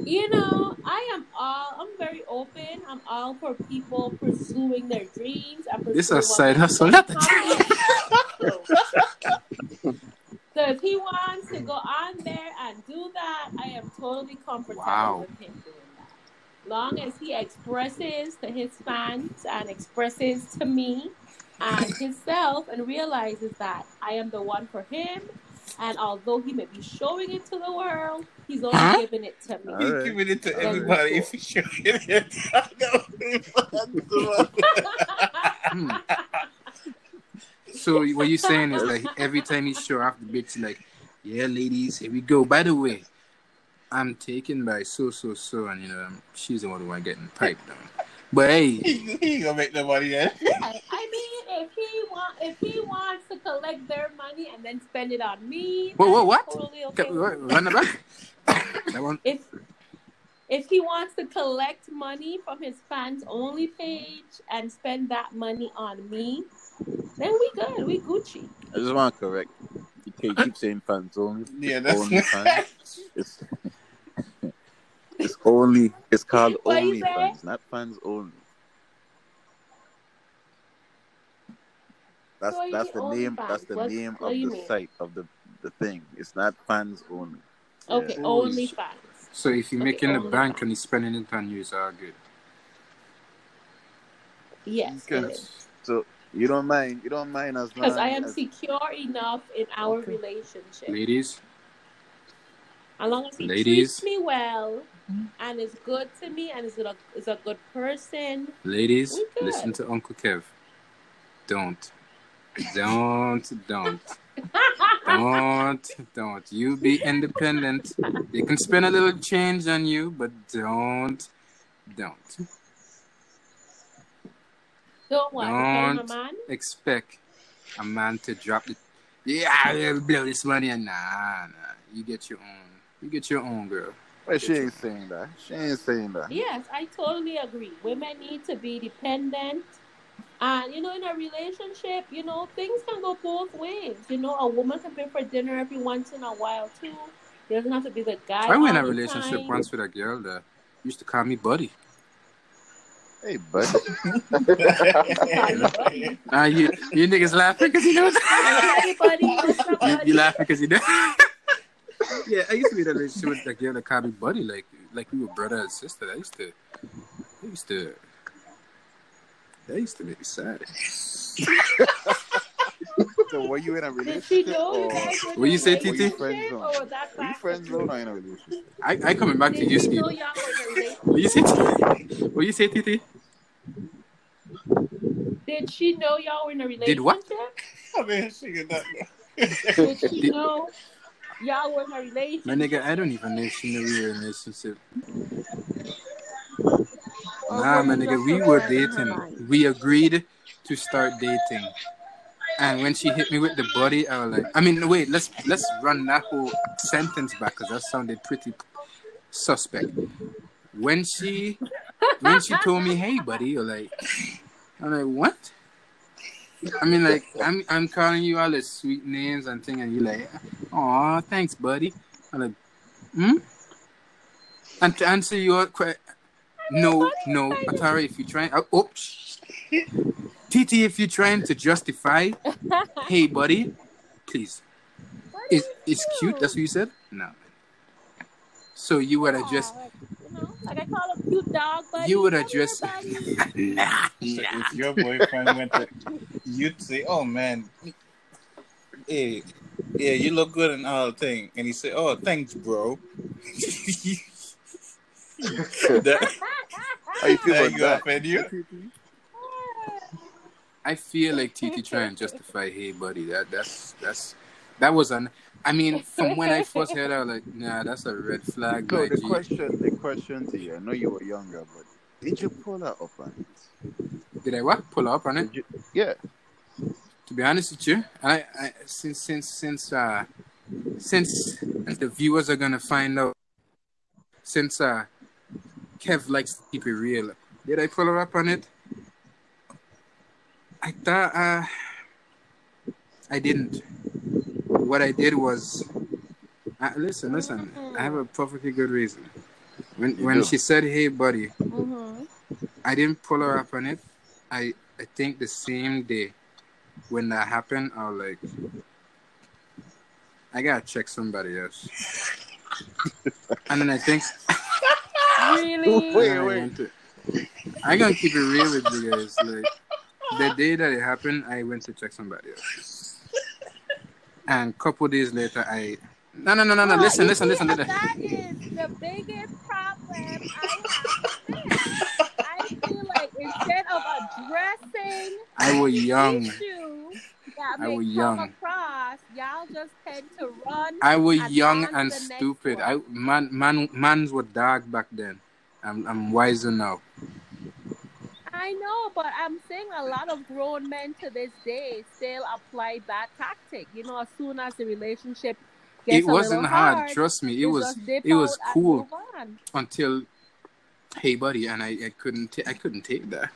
you know, I am all. I'm very open. I'm all for people pursuing their dreams. and This pursuing a what side hustle, them not a happy. so, if he wants to go on there and do that, I am totally comfortable Wow. with him doing. Long as he expresses to his fans and expresses to me and himself and realizes that I am the one for him. And although he may be showing it to the world, he's only Huh? giving it to me. He's right. giving it to All right. everybody if he should get it. Hmm. So what you're saying is like every time he show off the bitch, like, yeah, ladies, here we go. By the way, I'm taken by so so so, and you know um, she's the one who I'm getting piped down. But hey, he, he ain't gonna make the money eh? then. I I mean, if he want, if he wants to collect their money and then spend it on me, Whoa, whoa, what? Totally Okay, okay. run run back. That one. If if he wants to collect money from his fans only page and spend that money on me, then we good. We Gucci. I just want to correct. You keep keep saying fans only. Yeah, that's only fans. It's, it's only. It's called What only fans, not fans only. That's So that's the name. fans. That's the What- name what of the mean? site of the the thing. It's not fans only. Okay, Holy only shit. fans. So if you're Okay, making the bank fans. and he's spending it on you, it's all good. Yes, Okay. So you don't mind. You don't mind as long Because I am as secure enough in our Okay. relationship. Ladies, As long as he Ladies. treats me well Mm-hmm. and is good to me and is a, is a good person. ladies, good. listen to Uncle Kev. Don't, don't, don't. Don't, don't. You be independent. They can spend a little change on you, but don't, don't Don't what? Don't. a man? expect a man to drop the. Yeah, I'll blow this money. And nah, nah. You get your own. You get your own, girl. But she ain't saying that. She ain't saying that. Yes, I totally agree. Women need to be dependent. And, you know, in a relationship, you know, things can go both ways. You know, a woman can pay for dinner every once in a while, too. It doesn't have to be the guy. I was in a relationship time. once with a girl that used to call me buddy. Hey, buddy. Buddy. Ah, you, you niggas laughing because you know. Hey, buddy, you, you laughing because you know. yeah, I used to be in a relationship with a girl that called me buddy, like like we were brother and sister. I used to, I used to, that used to make me sad. so were you in a Did relationship? she know you or guys were What a you say, relationship, TT? Friend zone. Or was were you back friends then? though, or in a relationship? I, I coming back to Did you, she Steve. y'all were in a relationship? What you say? TT? What you say, TT? Did she know y'all were in a relationship? Did what? I mean, she did not Did she Did- know y'all were in a relationship? My nigga, I don't even know if she knew we were in a relationship. Nah, my nigga, we were dating. We agreed to start dating. And when she hit me with the body, I was like, I mean, wait, let's let's run that whole sentence back because that sounded pretty suspect. When she when she told me, "Hey, buddy," you're like, I'm like, what? I mean, like, I'm I'm calling you all the sweet names and thing, and you like, oh, thanks, buddy." I'm like, hmm. And to answer your question, no, no, Atari, if you're trying, oh, oops. TT, if you're trying to justify, hey, buddy, please. Is it's cute? That's what you said? No. So you would have just, Aw, like, you know, like I call him cute dog, buddy. you would have Come here, just, buddy. nah, So if your boyfriend went to, you'd say, "Oh man, hey, yeah, you look good and all the thing," and he said, "Oh, thanks, bro." that, How you feel about you that? offend you? I feel like TT trying to justify, hey, buddy, that that's that's that was an. I mean, from when I first heard, it, I was like, nah, that's a red flag. So my the G. question, the question to you, I know you were younger, but did you pull her up on it? Did I what? Pull up on it? You, yeah. To be honest with you, I, I since since since uh since the viewers are gonna find out since uh Kev likes to keep it real. Did I pull her up on it? I thought uh I didn't. What I did was uh, listen, listen. I have a perfectly good reason. When You when do. she said, "Hey, buddy," Mhm. I didn't pull her up on it. I I think the same day when that happened, I was like, I gotta check somebody else. and then I think Really? Wait, I wait. went to- I gonna keep it real with you guys. Like the day that it happened, I went to check somebody else. And couple days later, I no no no no no. Oh, Listen listen see, listen listen. That is the biggest problem I have. I feel like instead of addressing I was young. issue that I was young. across, y'all just tend to run. I was and young and stupid. I man man mans were dark back then. I'm I'm wiser now. I know, but I'm saying a lot of grown men to this day still apply that tactic. You know, as soon as the relationship gets It wasn't little hard. hard, Trust me. It was it was cool until hey buddy, and I, I couldn't ta- I couldn't take that.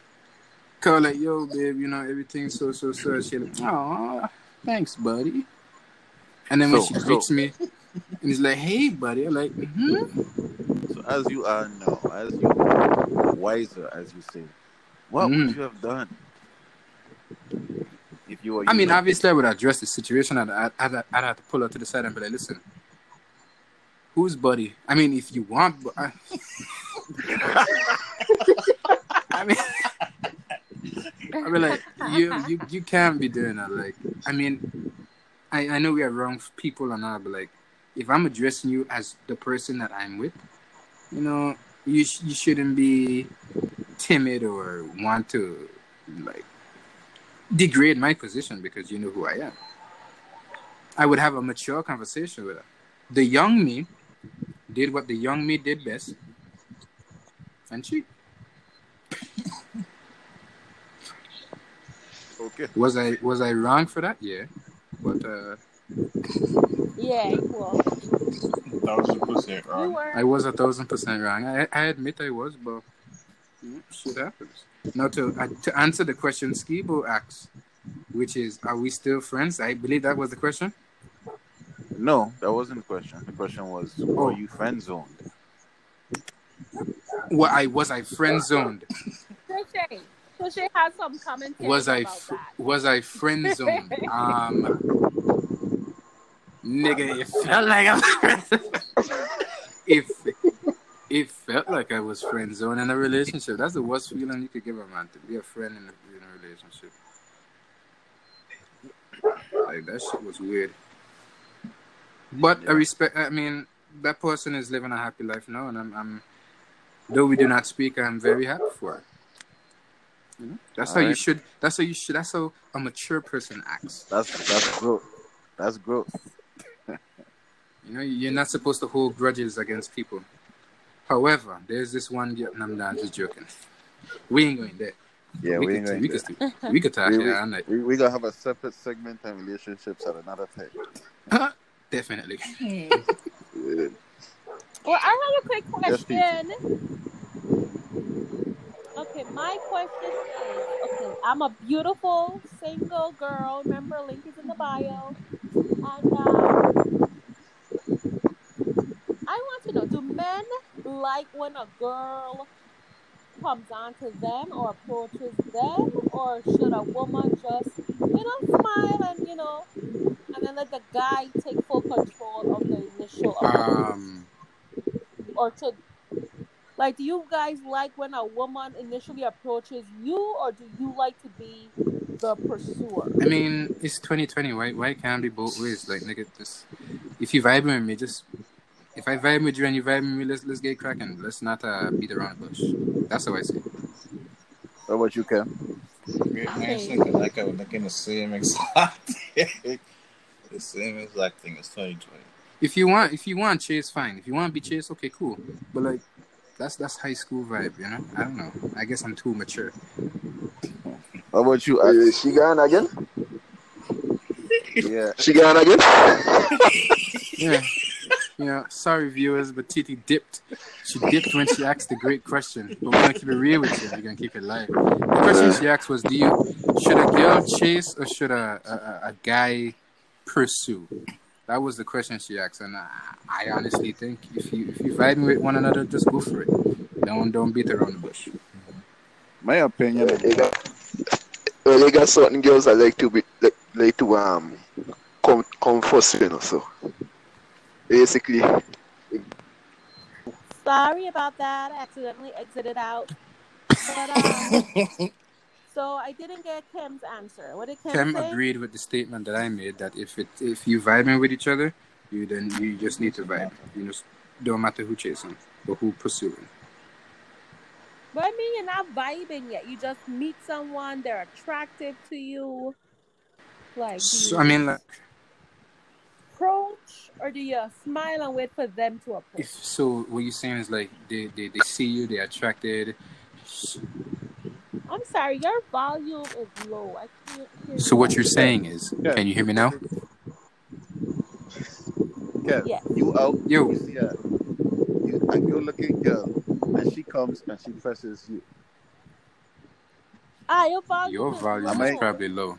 Call like yo babe, you know everything's so so so. She like, oh thanks buddy. And then when So- she so- greets me, and he's like, hey buddy, I'm like, hmm So as you are now, as you are wiser, as you say, what Mm. would you have done if you were? I mean, obviously, I would address the situation. I'd, I'd, I'd, I'd have to pull her to the side and be like, listen, who's buddy? I mean, if you want, but I, I mean, I mean, like, you, you, you can't be doing that. Like, I mean, I, I know we are wrong people and all, but like, if I'm addressing you as the person that I'm with, you know, you, sh- you shouldn't be timid or want to, like, degrade my position because you know who I am. I would have a mature conversation with her. The young me did what the young me did best, and she okay. was I was I wrong for that? Yeah, but uh, Yeah, well, Thousand percent wrong. I was a thousand percent wrong. I, I admit I was, but you know, shit happens. Now to uh, to answer the question Skibo asks, which is, are we still friends? I believe that was the question. No, that wasn't the question. The question was, Oh. were you friend zoned? Well, I was I friend zoned. Touche. Touche has some commentary Was I fr- was I friend zoned? Um, nigga, it felt like I was. if it felt like I was friend zoned in a relationship, that's the worst feeling you could give a man to be a friend in a, in a relationship. Like that shit was weird. But I respect. I mean, that person is living a happy life now, and I'm. I'm though we do not speak, I'm very happy for her. You know, that's how you should. That's how you should. That's how a mature person acts. That's that's growth. That's growth. You know, you're not supposed to hold grudges against people. However, there's this one. girl- No, I'm not just joking. we ain't going there. Yeah, we, we, could, going we, there. could, we could talk We- we- yeah, I'm like, We we gonna have a separate segment on relationships at another time. definitely. Yeah. Well, I have a quick question. Okay, my question is okay, I'm a beautiful single girl. Remember, link is in the bio. And um, I want to know do men like when a girl comes on to them or approaches them, or should a woman just, you know, smile and, you know, and then let the guy take full control of the initial? Um, or to like do you guys like when a woman initially approaches you or do you like to be the pursuer I mean, it's 2020. Why why can't it be both ways? Like, nigga, just if you vibe with me, just if I vibe with you and you vibe with me, let's let's get cracking. Let's not uh, beat around the bush. That's how I see. it. What about you, Cam? Great man, thinking like I was looking the same exact thing. the same exact thing as 2020. If you want, if you want chase, fine. If you want to be chased, okay, cool. But like, that's that's high school vibe, you know. I don't know. I guess I'm too mature. What about you? Uh, she gone again? yeah. She gone again? Yeah. You know, sorry viewers, but TT dipped. She dipped when she asked the great question. But we're gonna keep it real with you. We're gonna keep it live. The question she asked was, "Do you should a girl chase or should a a, a- a guy pursue?" That was the question she asked, and I, I honestly think if you if you vibing with one another, just go for it. Don't don't beat around the bush. My opinion. Yeah, they got, well, they got certain girls that like to be like, like to um come come first, you know. So basically, sorry about that i accidentally exited out but um, so i didn't get kim's answer what did kim, Kim say agreed with the statement that I made that if it if you vibing with each other, you then you just need to vibe. You just don't matter who chasing or who pursuing. but i mean you're not vibing yet you just meet someone they're attractive to you like So you I mean, like. approach or do you smile and wait for them to approach If so, what you're saying is like they, they, they see you, they're attracted. i'm sorry your volume is low i can't hear So you. what you're saying is, Yeah. can you hear me now? Kev, Yes. you out. Yo. You see a, you, a good looking girl, and she comes and she presses you. Ah, your volume. Your is volume Am low. is probably low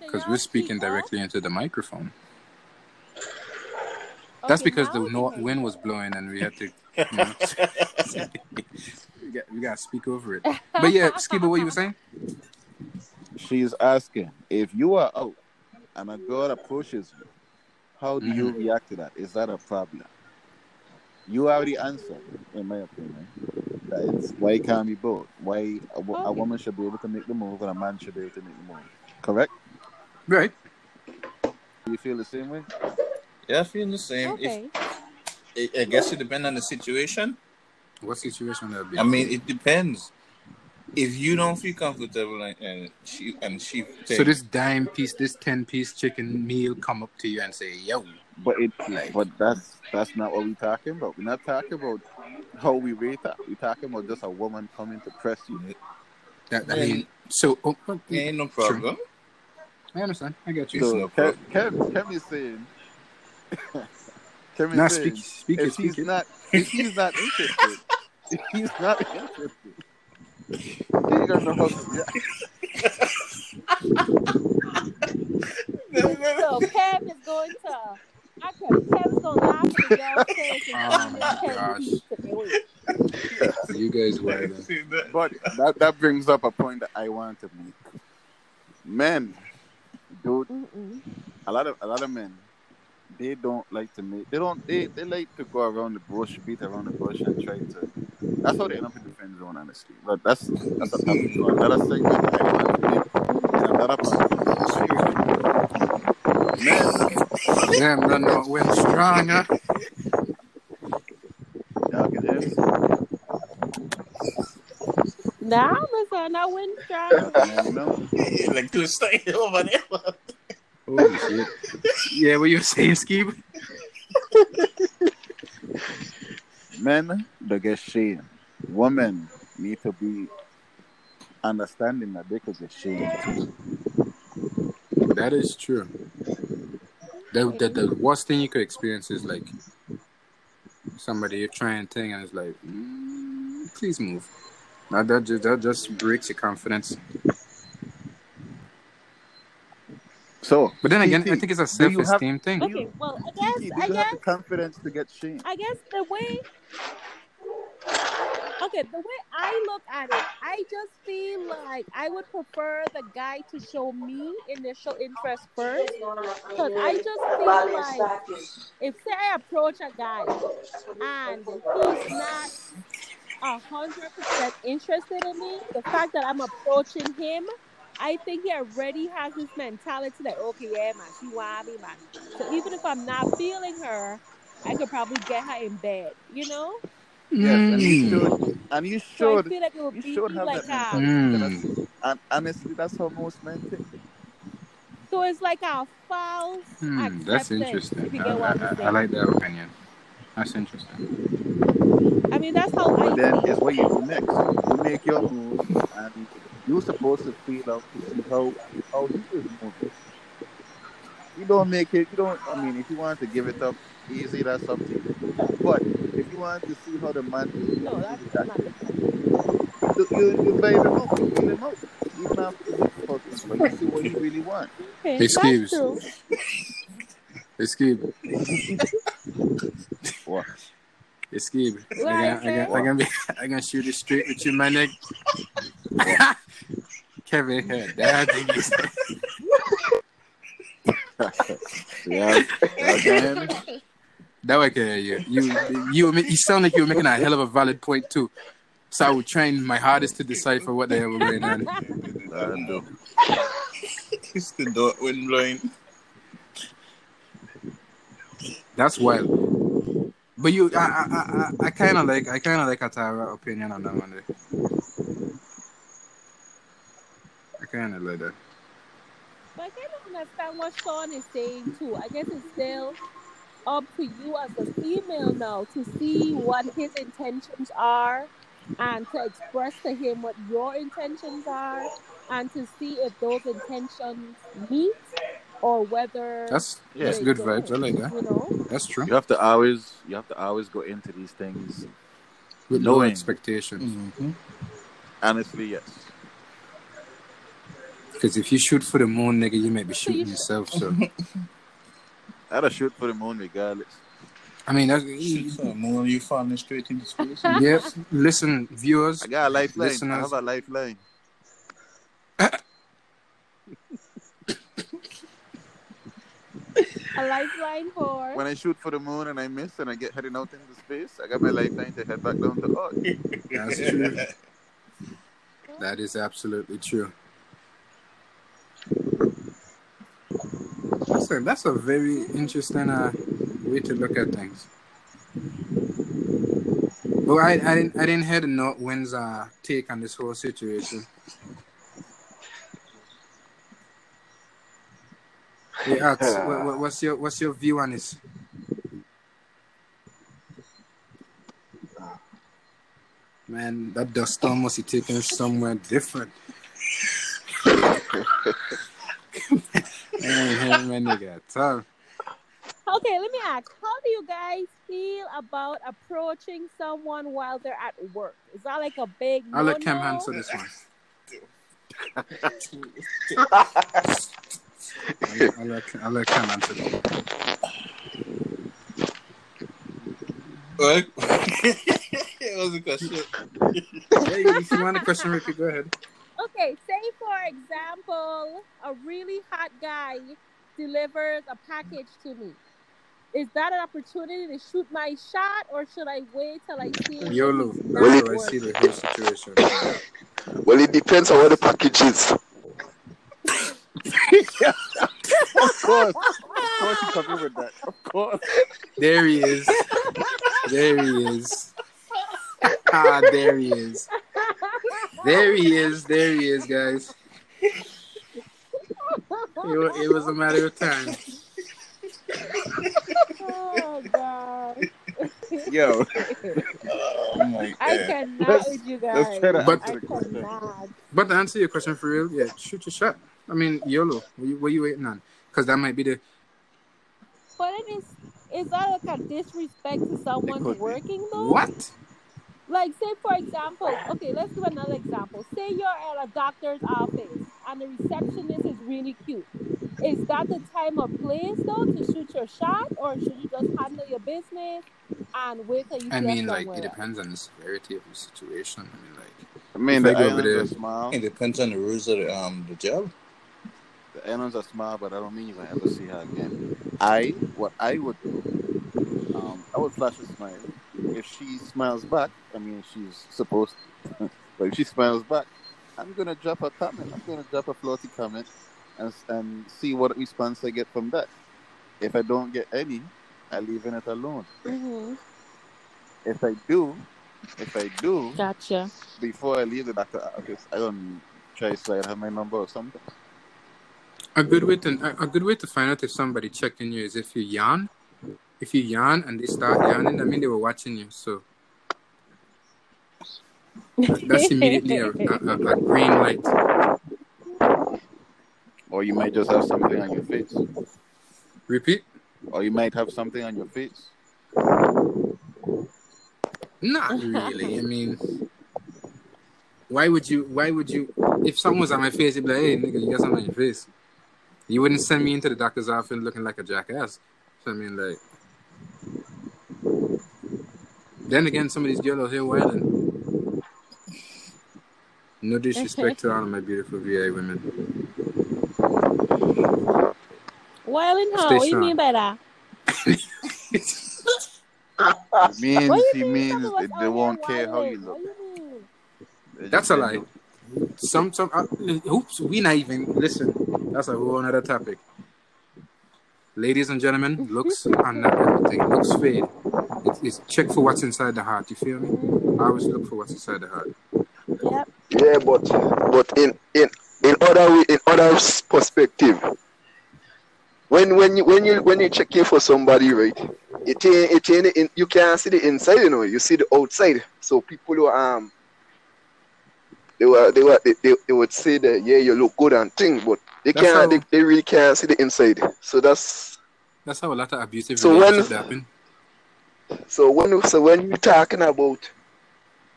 because we're speaking directly into the microphone. That's Okay, because the no- wind was blowing and we had to. You know, we got we got to speak over it. But yeah, Skiba, what you were saying? She's asking if you are out and a girl approaches you, how do you mm-hmm. react to that? Is that a problem? You already answered, in my opinion, that it's why can't be both. Why a, wo- a woman should be able to make the move and a man should be able to make the move. Correct? Right. Do you feel the same way? Yeah, I feel the same. Okay. If I I guess it depends on the situation. What situation would that be? I mean, it depends. If you don't feel comfortable and, and she and she so this dime piece, this ten piece chicken meal come up to you and say, "Yo, But it, Like- but that's that's not what we're talking about. We're not talking about how we rate that. We're talking about just a woman coming to press you. that, I mean, so oh, oh, ain't no Sure. problem. I understand. I get you. It's So no Kev, problem. Kev, Kev is saying, Kev is Now saying, speak, speak it, if speak he's it. not, if he's not interested, if he's not interested, he ain't gonna know how to react. So Kev is going to. Okay, Kev is going to laugh at the girl's and Oh my gosh. piece to me. You guys were. See that? But that that brings up a point that I want to make. Men, dude, Mm-mm. a lot of a lot of men, they don't like to make. They don't. They they like to go around the bush, beat around the bush, and try to. That's how they end up in the friend zone, honestly. But that's that's a topic for another segment that I want to make in another podcast. Men, Damn, run out went strong, huh? y'all can hear me. Now, Miss Anna Winter. Men, you know, like to stay over there. Holy shit. Yeah, what you saying, Skib? men they get shame. Women need to be understanding that they could get shamed. That is true. The, the the worst thing you could experience is like somebody you're trying thing and it's like, mm, please move. That that just that just breaks your confidence. So, But then again, I think it's a do you have- self-esteem thing. Okay, well, I guess, TT, do I you guess, have the confidence to get shamed? I guess the way. Okay, the way I look at it, I just feel like I would prefer the guy to show me initial interest first. Because I just feel like if say I approach a guy and he's not a hundred percent interested in me, the fact that I'm approaching him, I think he already has this mentality that okay, yeah, man, she want me, man. So even if I'm not feeling her, I could probably get her in bed, you know. Yes, and you Mm. should, and you So I should, feel like it would you be should have like that a, mentality. Mm. And honestly, that's how most men think. so it's like a false Hmm, that's interesting. I, I'm I, I, I saying. like that opinion. That's interesting. I mean, that's how I But then feel. here's what you do next. You make your move, and you're supposed to feel out to see how how oh, he is moving. You don't make it. You don't. I mean, if you want to give it up easy, that's up to you. But if you want to see how the man is No, moving, that's that not the point. you you, you bail him out. You feel him out. Even after the fucking, but you see what you really want. Okay, Excuse. that's true. Escape. What? Escape. I Right, can, I can, I can, be, I can shoot it straight with you, my neck. Kevin heard that. Yeah. Again. That way, can hear you. You, you, you sound like you were making a hell of a valid point too. So I was trying my hardest to decipher what the hell was going on. I do. It's the door wind blowing. That's wild. But you, I, I, I, I kind of like, I kind of like Atara opinion on that one. I kind of like that. But I kind of understand what Sean is saying too. I guess it's still up to you as a female now to see what his intentions are and to express to him what your intentions are and to see if those intentions meet or whether That's Yeah. that's good vibes. I like that. You know? That's true. You have to always, you have to always go into these things. With no expectations. Mm-hmm. Honestly, yes. Because if you shoot for the moon, nigga, you might be So you shooting yourself. So I'd have shoot for the moon regardless. I mean, that's, Shoot for the moon, you falling straight into space. yeah. Listen, viewers, I got a lifeline. I Listeners. have a lifeline. A lifeline for When I shoot for the moon and I miss and I get heading out into space, I got my lifeline to head back down to Earth. that's true. That is absolutely true. That's a that's a very interesting uh, way to look at things. Well, I, I didn't I didn't hear the North Wind's uh, take on this whole situation. Hey, Ats, what, what, what's your what's your view on this? Man, that dust storm must be taking us somewhere different. Man, hey, man, nigga, tough. Okay, let me ask. How do you guys feel about approaching someone while they're at work? Is that like a big I'll let Cam answer this one. I'll, I'll let I'll let Cam answer this. one. What? it was a question. Yeah, if you want a question, Ricky, go ahead. Okay, say for example, a really hot guy delivers a package to me. Is that an opportunity to shoot my shot, or should I wait till I see? if YOLO. he's That's I see the whole situation. Well, it depends on what the package is. Of course. Of course you come in with that. Of course. There he is. There he is. Ah, there he is. There he is. There he is, guys. It, it was a matter of time. Oh God! Yo. Come on. I cannot Let's- with you let's guys. try to I answer the question. cannot. But to answer your question for real, yeah, shoot your shot. I mean, YOLO. What you, what you waiting on? Because that might be the. But it is is that like a disrespect to someone could working though? What? Like say for example, okay, let's do another example. Say you're at a doctor's office and the receptionist is really cute. Is that the time or place though to shoot your shot, or should you just handle your business and wait till you I mean, like, it depends on the severity of the situation. I mean, like, I mean, If the I go over there- small. It depends on the rules of the, um the job. The islands are small, but I don't mean you're gonna ever see her again. I, what I would do, um, I would flash a smile. If she smiles back, I mean, she's supposed to. but if she smiles back, I'm gonna drop a comment. I'm gonna drop a floaty comment and and see what response I get from that. If I don't get any, I leaving it alone. hmm If I do, if I do, Gotcha. before I leave the doctor office, I don't try to slide her my number or something. A good way to a, a good way to find out if somebody checked checking you is if you yawn. If you yawn and they start yawning, I mean they were watching you. So that's immediately a, a, a, a green light. Or you might just have something on your face. Repeat. Or you might have something on your face. Not really. I mean, why would you? Why would you? If someone was on my face, you'd be like, "Hey, nigga, you got something on your face." You wouldn't send me into the doctor's office looking like a jackass. So I mean, like. Then again, some of these girls out here wilding. No disrespect to all of my beautiful VA women. Wilding how? Stay What do you mean by that? It means What do he means some of us they, they won't care how you look. What do you mean? They That's a lie. Some, some. Uh, oops, we not even listen. That's a whole other topic. Ladies and gentlemen, looks are not everything. Looks fade. It's, it's check for what's inside the heart. You feel me? I always look for what's inside the heart. Yep. Yeah, but but in in in other way, in other perspective, when when you when you when you checking for somebody, right? It ain't it ain't in, you can't see the inside, you know. You see the outside. So people who um they were they were they, they, they would say that yeah you look good and things, but they That's can't how- they, they really can't see the inside. So that's That's how a lot of abusive So when- relationships happen. So when so when you're talking about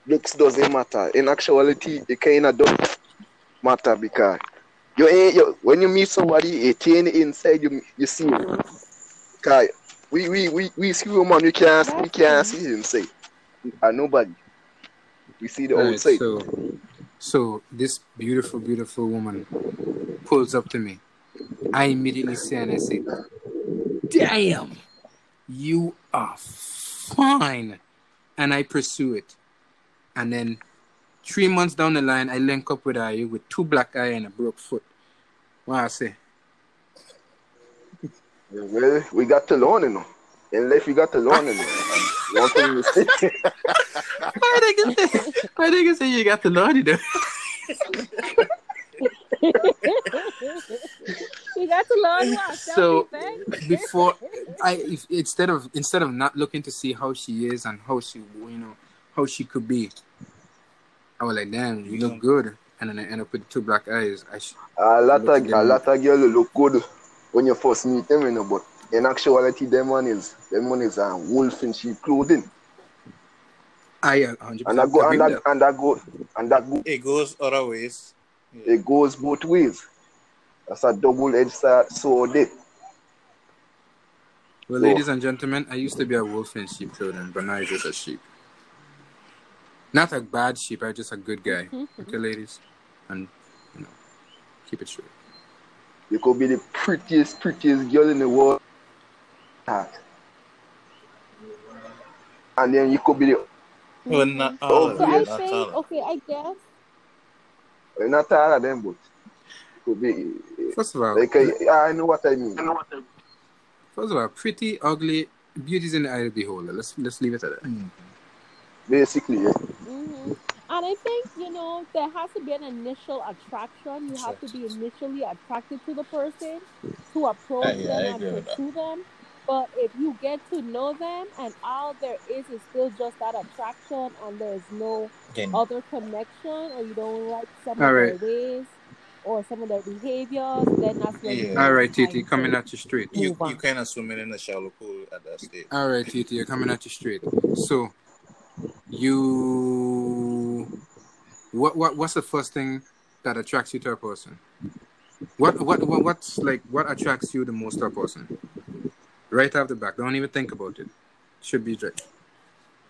looks doesn't matter, in actuality it kind of does matter because you ain't you, when you meet somebody, it ain't inside you you see him. Cause we we we, we see woman we can't we can't see inside. And nobody. We see the Right, outside. so, so this beautiful, beautiful woman pulls up to me. I immediately say and I say, "Damn, you are fine," and I pursue it. And then three months down the line, I link up with her with two black eye and a broke foot. What I say? Well, we got to learn, you know. In life, we got to learn, you know. One thing we say. Why they can say? Why they can say you got the Lordy though? you got to learn what So- self-defense. before I if, instead of instead of not looking to see how she is and how she you know how she could be, I was like, damn, you look good, and then I end up with two black eyes. I sh- A lot Look of a lot of girls look good when you first meet them, you know, but in actuality, them one is them one is a wolf in sheep clothing, I uh, hundred and I go and with that that. and that go and that go It goes other ways. Yeah. it goes both ways. That's a double-edged sword. There. Well, So- ladies and gentlemen, I used to be a wolf in sheep clothing, but now I'm just a sheep. Not a bad sheep, I'm just a good guy. Okay, ladies, and you know, keep it straight. You could be the prettiest, prettiest girl in the world, heart. and then you could be the Well, not all Oh, of So them. I Not think, all of oh, them. okay, I guess. well, not all of them, but could be eh, First of all, like eh, I, I know what I mean. first of all, pretty, ugly, beauty's in the eye of the beholder. Let's let's leave it at that. Mm. Basically, yeah. hmm And I think, you know, there has to be an initial attraction. You have to be initially attracted to the person to approach Yeah, yeah, them and with pursue them. But if you get to know them and all there is is still just that attraction and there's no Then other connection or you don't like some All of right. their ways or some of their behaviors, then that's when you Yeah. know All right, it's time TT, to coming at you straight. you move on. you kind of swimming in a shallow pool at that stage. All right, TT, you're coming at you straight. So, you, what, what, what's the first thing that attracts you to a person? What, what, what, what's like, what attracts you the most to a person? Right off the back, don't even think about it. Should be straight.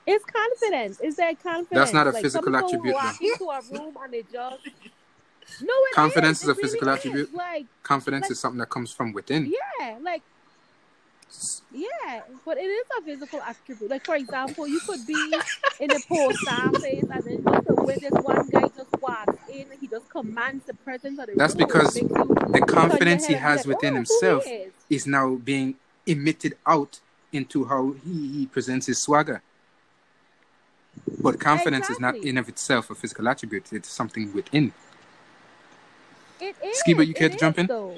It's confidence. Is that confidence. That's not a like physical attribute, Walk into a room and they just no, it Confidence is a It really physical attribute? Like Confidence Like- is something that comes from within. yeah, like yeah, but it is a physical attribute. Like for example, you could be in the post office and then just way this one guy just walks in he just commands the presence of the That's because It makes you The confidence he has within "Oh, himself is?" is now being emitted out into how he, he presents his swagger. But confidence is not in of itself a physical attribute. It's something within. It is. Skiba, you care to jump in? Though.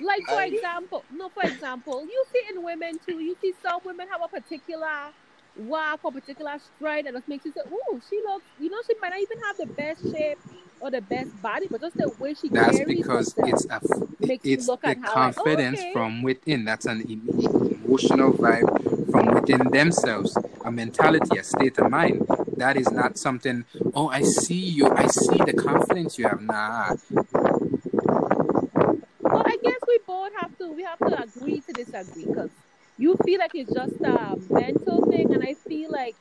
Like for example, no, for example, you see in women too. You see some women have a particular walk or particular stride, that it makes you say, "Oh, she looks." You know, she might not even have the best shape or the best body, but just the way she That's because it's a f- Makes you it's the how, like, oh, confidence okay. from within. That's an emotional vibe from within themselves, a mentality, a state of mind. That is not something. Oh, I see you. I see the confidence you have. Nah, Well, I guess we both have to. We have to agree to disagree because you feel like it's just a mental thing, and I feel like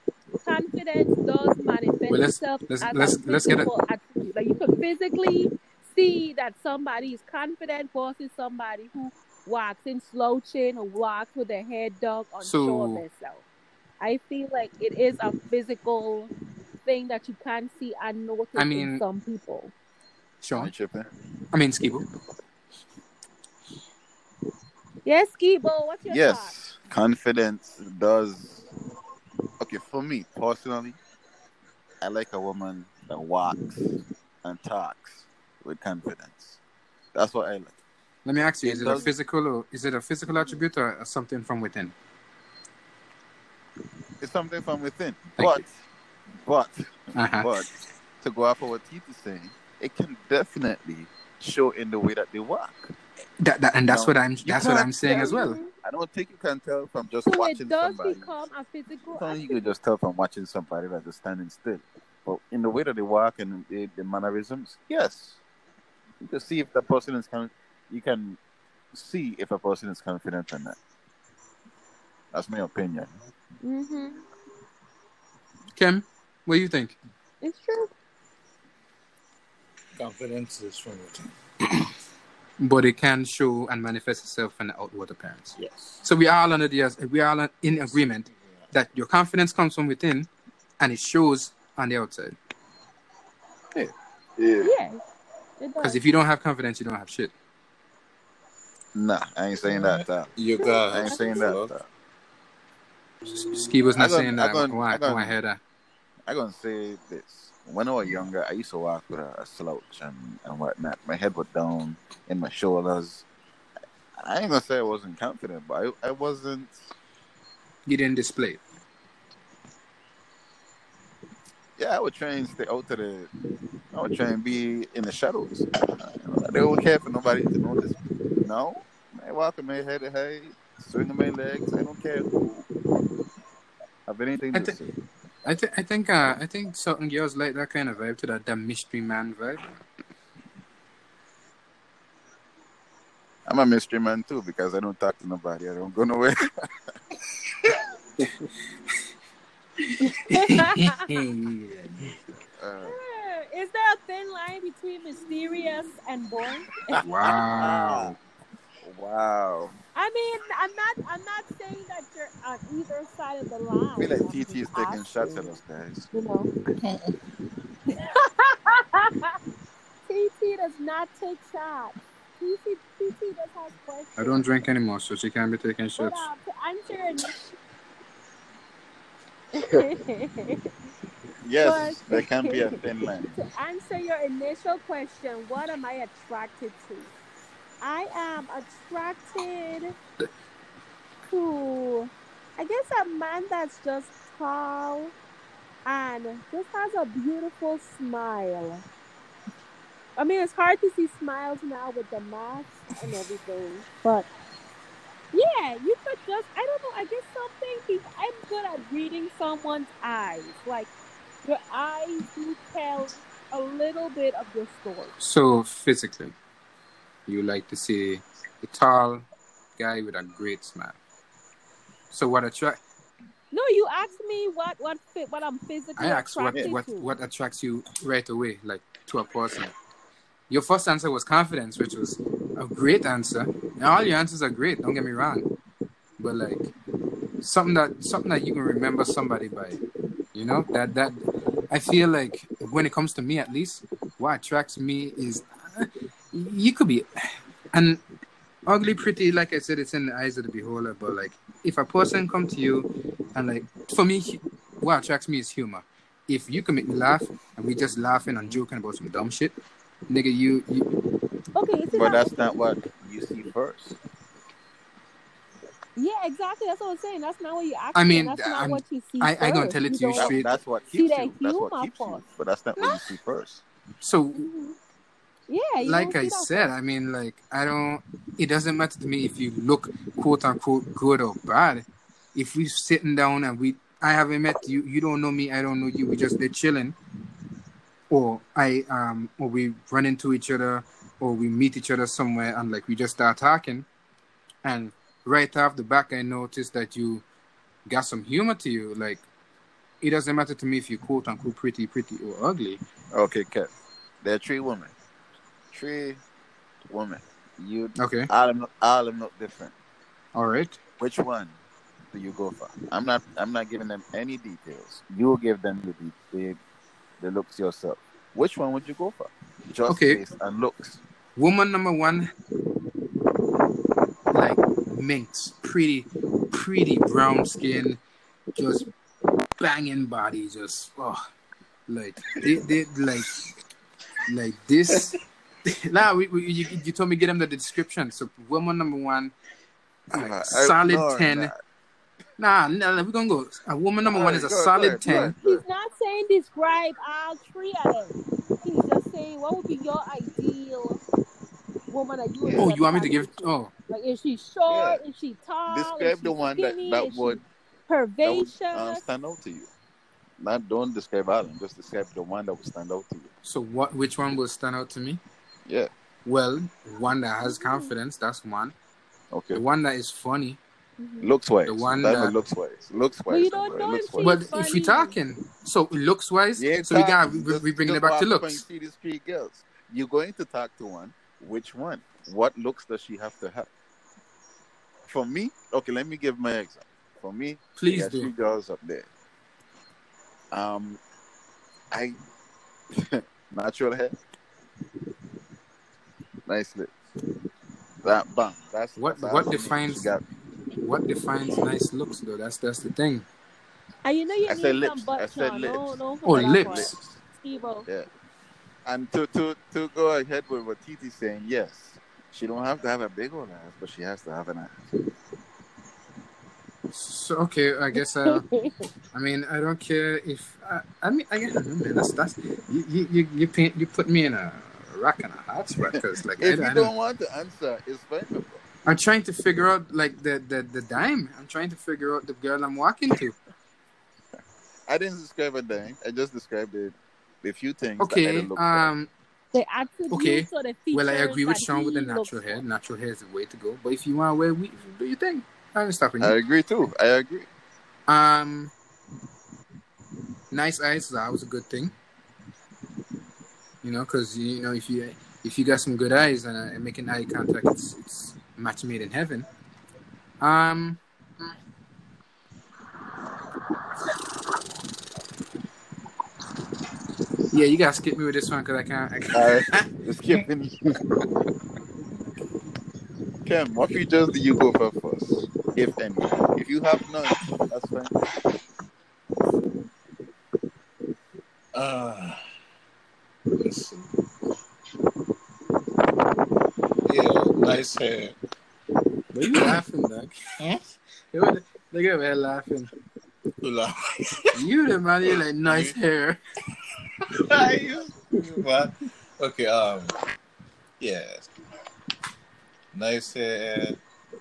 confidence does manifest Well, let's- itself let's- as let's- a let's get attribute. Like you could physically see that somebody is confident versus somebody who walks in slouching or walks with their head dug, unsure So- of themselves. I feel like it is a physical thing that you can see and notice I mean- in some people. Sean. I'm tripping. I mean, Skibo. Yes, Skibo, what's your thought? Yes, confidence does. Okay, for me personally, I like a woman that walks and talks with confidence. That's what I like. Let me ask you: It Is it a physical or is it a physical attribute or something from within? It's something from within. Thank but, you. but, Uh-huh. but, to go off of what Tita's saying, it can definitely show in the way that they walk. That, that, and that's No, what I'm. you That's what I'm saying as well. me. I don't think you can tell from just So watching it does somebody. become a physical I don't think you can just tell from watching somebody that is standing still. But in the way that they walk and the, the mannerisms, yes, you can see if the person is con- You can see if a person is confident or not. That's my opinion. Mm-hmm. Kim, what do you think? It's true. Confidence is from within. But it can show and manifest itself in the outward appearance. Yes. So we are all under the we are all in agreement that your confidence comes from within, and it shows on the outside. Yeah. Yeah. It Because if you don't have confidence, you don't have shit. Nah, I ain't saying that. uh, You I ain't saying that. Ski was not I gon- saying I that. gon- Why? I gon- Why hear that? I'm gonna say this. When I was younger, I used to walk with a, a slouch and, and whatnot. My head was down in my shoulders. I ain't gonna say I wasn't confident, but I, I wasn't. You didn't display it. Yeah, I would try and stay out to the. I would try and be in the shadows. They don't care for nobody to notice. me. No, I walk with my head high, swinging my legs. I don't care who have anything I to say. I think. I think. Uh, I think certain girls like that kind of vibe to that, that mystery man vibe. I'm a mystery man too because I don't talk to nobody. I don't go nowhere. Uh, Is there a thin line between mysterious and boring? wow. wow. I mean, I'm not. I'm not saying that you're on either side of the line. I feel like TT is just taking shots at us, guys. You know. TT does not take shots. TT, TT does have questions. I don't drink anymore, so she can't be taking But shots. uh, to answer your Yes, But- there can be a thin line. to answer your initial question, what am I attracted to? I am attracted to, I guess, a man that's just tall and just has a beautiful smile. I mean, it's hard to see smiles now with the mask and everything, but yeah, you could just, I don't know, I guess something, I'm good at reading someone's eyes. Like, your eyes do tell a little bit of your story. So physically, you like to see a tall guy with a great smile. So what attract? No, you asked me what what fit what I'm physically I asked what what to. what attracts you right away, like to a person. Your first answer was confidence, which was a great answer. And all your answers are great. Don't get me wrong, but like something that something that you can remember somebody by. You know that that I feel like when it comes to me, at least, what attracts me is you could be and ugly, pretty. Like I said, it's in the eyes of the beholder. But like, if a person come to you and like, for me, what attracts me is humor. If you can make me laugh and we just laughing and joking about some dumb shit, nigga, you, you Okay, you see But that- that's not what you see first. yeah, exactly. That's what I'm saying. That's not what you asked. I mean, that's not I'm- what you see. I- I gonna tell it to you don't- straight. That, that's what See keeps that you. That's what keeps you. But that's not what you see first. so. Yeah, you like I said, first. I mean, like I don't. It doesn't matter to me if you look quote unquote good or bad. If we're sitting down and we, I haven't met you, you don't know me, I don't know you. We just there chilling, or I um, or we run into each other, or we meet each other somewhere, and like we just start talking, and right off the back, I notice that you got some humor to you. Like it doesn't matter to me if you quote unquote pretty, pretty or ugly. Okay, Kev. There are three women. Three women. You Okay, all of them, all of them look different. all right. Which one do you go for? I'm not. I'm not giving them any details. You will give them the the, the looks yourself. Which one would you go for? Just Okay. based on looks. Woman number one, like minx, pretty, pretty brown skin, just banging body, just oh, like they, they like, like this. nah, we, we, you, you told me get them the description. So woman number one, like, Uh, I- solid no, ten. nah. Nah, nah, we're gonna go. A woman number one is a Alright, go- go solid ahead, go ten. ahead, go He's ahead. Not describe all three of them. He's just saying what would be your ideal woman that you would Oh, you want me to give? to? Oh, Like is she short? Is she tall? Describe she the one that, skinny? that Is she would that would uh, stand out to you. Not don't describe all of them. Just describe the one that would stand out to you. so what? Which one will stand out to me? Yeah. Well, one that has confidence. That's one. Okay. The one that is funny. Mhm. Looks wise. The one That that- one looks wise. Looks Well, wise. you don't know looks if wise. She's But if funny. we talking, so looks wise, You ain't so we got talking. we, Just- we bringing it back to walk up looks. see these three girls. You're going to talk to one. Which one? What looks does she have to have? For me, okay, let me give my example. For me, Please there are three girls up there. Um, I natural hair, nice lips. That bang. That's What- that's what all I need. defines- She got What defines nice looks though? That's that's the thing. And you know you I need said some lips. butt I said Sean. No, lips. no, Oh, lips. part. Yeah. And to, to, to go ahead with what Titi's saying, yes, she don't have to have a big old ass, but she has to have an ass. So okay, I guess. Uh, I mean, I don't care if. I, I mean, I guess man, that's that's you you you you, paint, you put me in a rock and a hot spot because like I, If I you don't, don't want to answer, it's fine. Bro. I'm trying to figure out like the, the the dime. I'm trying to figure out the girl I'm walking to. I didn't describe a dime. I just described the, the few things. that I Okay, didn't look um, the attributes Okay. or the features well I agree with Sean with the he looks natural for. hair. Natural hair is the way to go. But if you want to wear weave, do your thing. I ain't stopping I agree too. I agree. Um, nice eyes That was a good thing. You know, because you know if you if you got some good eyes and, uh, making eye contact, it's it's a match made in heaven. Um. Yeah, you gotta skip me with this one because I can't. I can't. All right, just giving you. Ken, what features do you go for first, if any? If you have none, that's fine. Uh, let's see. Yeah, nice hair. What are you laughing, Doug? Look at me laughing. You the man, you like nice hair. what? Okay, um, yeah. Nice hair,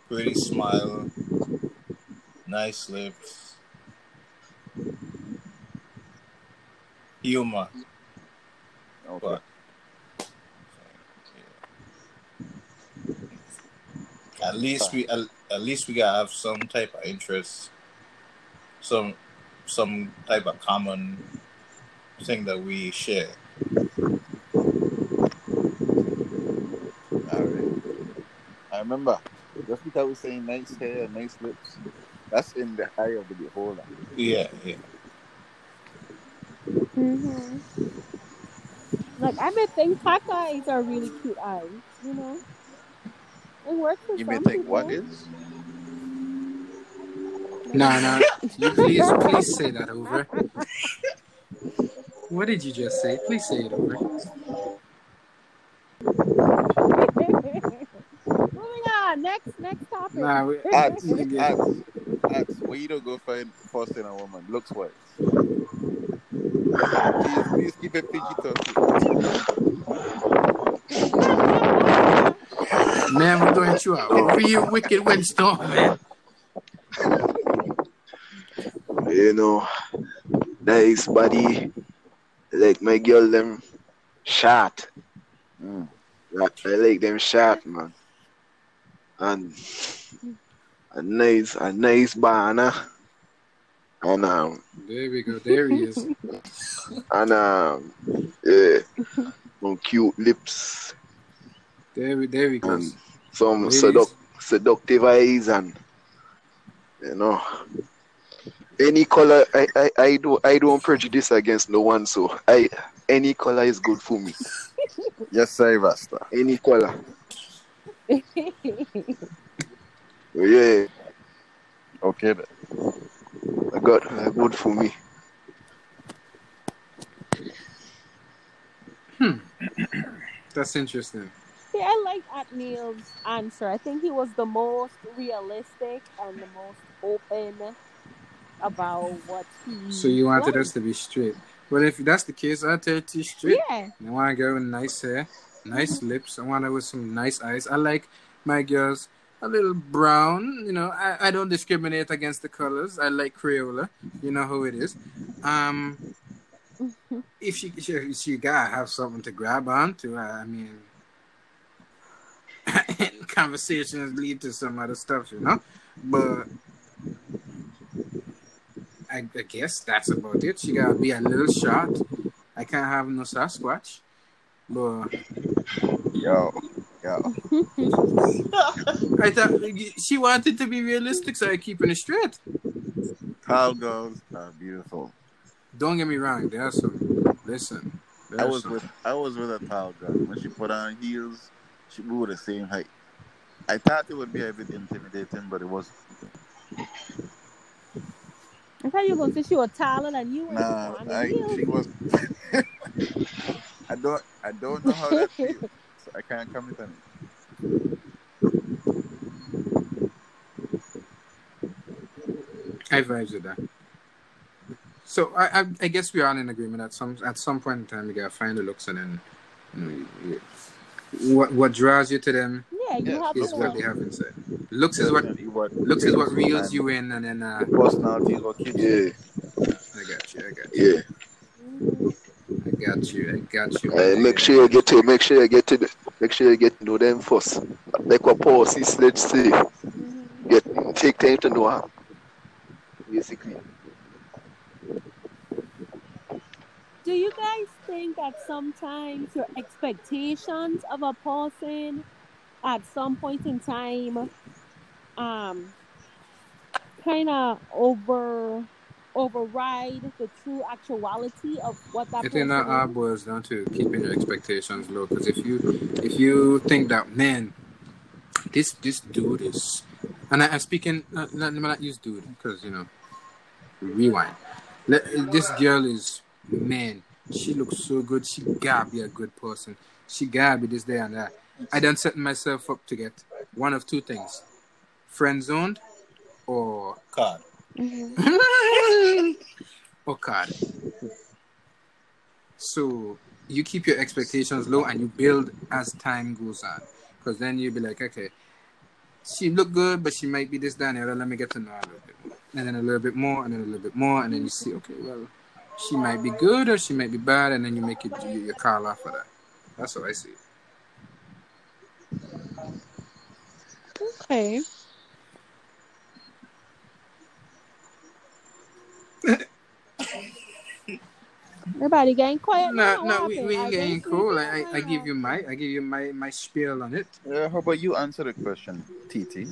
pretty smile, nice lips, humor. Okay. But at least we at, at least we gotta have some type of interest, some some type of common thing that we share. All right. I remember, just because we're saying nice hair, nice lips, that's in the eye of the beholder. Yeah, yeah. Mm-hmm. Like I may think cock eyes are really cute eyes, you know. It works for You may some think, people. what is? Nah, nah. You please, please say that over. What did you just say? Please say it over. Moving on. Next, next topic. Nah, we, Ads, nigga. ads, ads. Where you don't go find first in a woman? Looks wise. Please, please keep it PG thirteen. Man, we're going through a real wicked windstorm, man. You know, nice body. Like my girl them shot. Mm. I, I like them shot, man. And a nice, a nice banner. And um, There we go. There he is. and um, yeah, some cute lips There we, there we go. and some Ladies. seduc- seductive eyes and you know any color I, I, I don't I don't prejudice against no one so I any color is good for me Yes, sir, Rasta. any color yeah Okay, then. I got uh, good for me Hmm. That's interesting. See, I like Atneil's answer. I think he was the most realistic and the most open about what he. So you wanted liked. us to be straight. Well, if that's the case, I'll tell you straight. Yeah. I want a girl with nice hair, nice lips. I want her with some nice eyes. I like my girls a little brown. You know, I, I don't discriminate against the colors. I like Crayola. You know who it is. Um, if she she, she gotta have something to grab onto. I mean, conversations lead to some other stuff, you know. But I, I guess that's about it. She gotta be a little short. I can't have no Sasquatch. But Yo, yo. I thought she wanted to be realistic, so I keeping it straight. Tall girls are beautiful. Don't get me wrong. There are some. Listen. there I was some- with I was with a tall girl. When she put on heels, she we were the same height. I thought it would be a bit intimidating, but it wasn't. I thought you were going to say she was taller than you. and nah. on I, heels. she was. I don't I don't know how that feels, so I can't comment on it. I vibes with that. So I, I I guess we are in agreement at some at some point in time we gotta find the looks and then you know, you- what what draws you to them Yeah, you Yeah, have is to what they have inside. Looks is what Definitely what looks is what reels you in and then uh Personality is what keeps you. yeah I got you, I got you. yeah. I got you, I got you. uh, make sure you get to make sure you get to make sure you get to know them first like what Percy Sledge say Mhm. get take time to know her basically Do you guys think that sometimes your expectations of a person at some point in time um kind of over override the true actuality of what that I person think that all is? boils down to keeping your expectations low. Because if you if you think that man, this this dude is, and I, I'm speaking, not, let me not use dude because you know, rewind. Let, this girl is man. She looks so good. She gotta be a good person. She gotta be this, there, and that. I done set myself up to get one of two things: friend zoned or Card. Mm-hmm. or card. So you keep your expectations low and you build as time goes on. Because then you'll be like, okay, she look good, but she might be this, that, and the other. Let me get to know her a little bit more. And then a little bit more, and then a little bit more, and then you see, okay, well, she might be good or she might be bad, and then you make it you, your call off of that. That's how I see. Okay. Everybody getting quiet No, no, we, happened? we ain't getting guess cool. I, I, I give you my I give you my my spiel on it. Yeah, how about you answer the question, TT?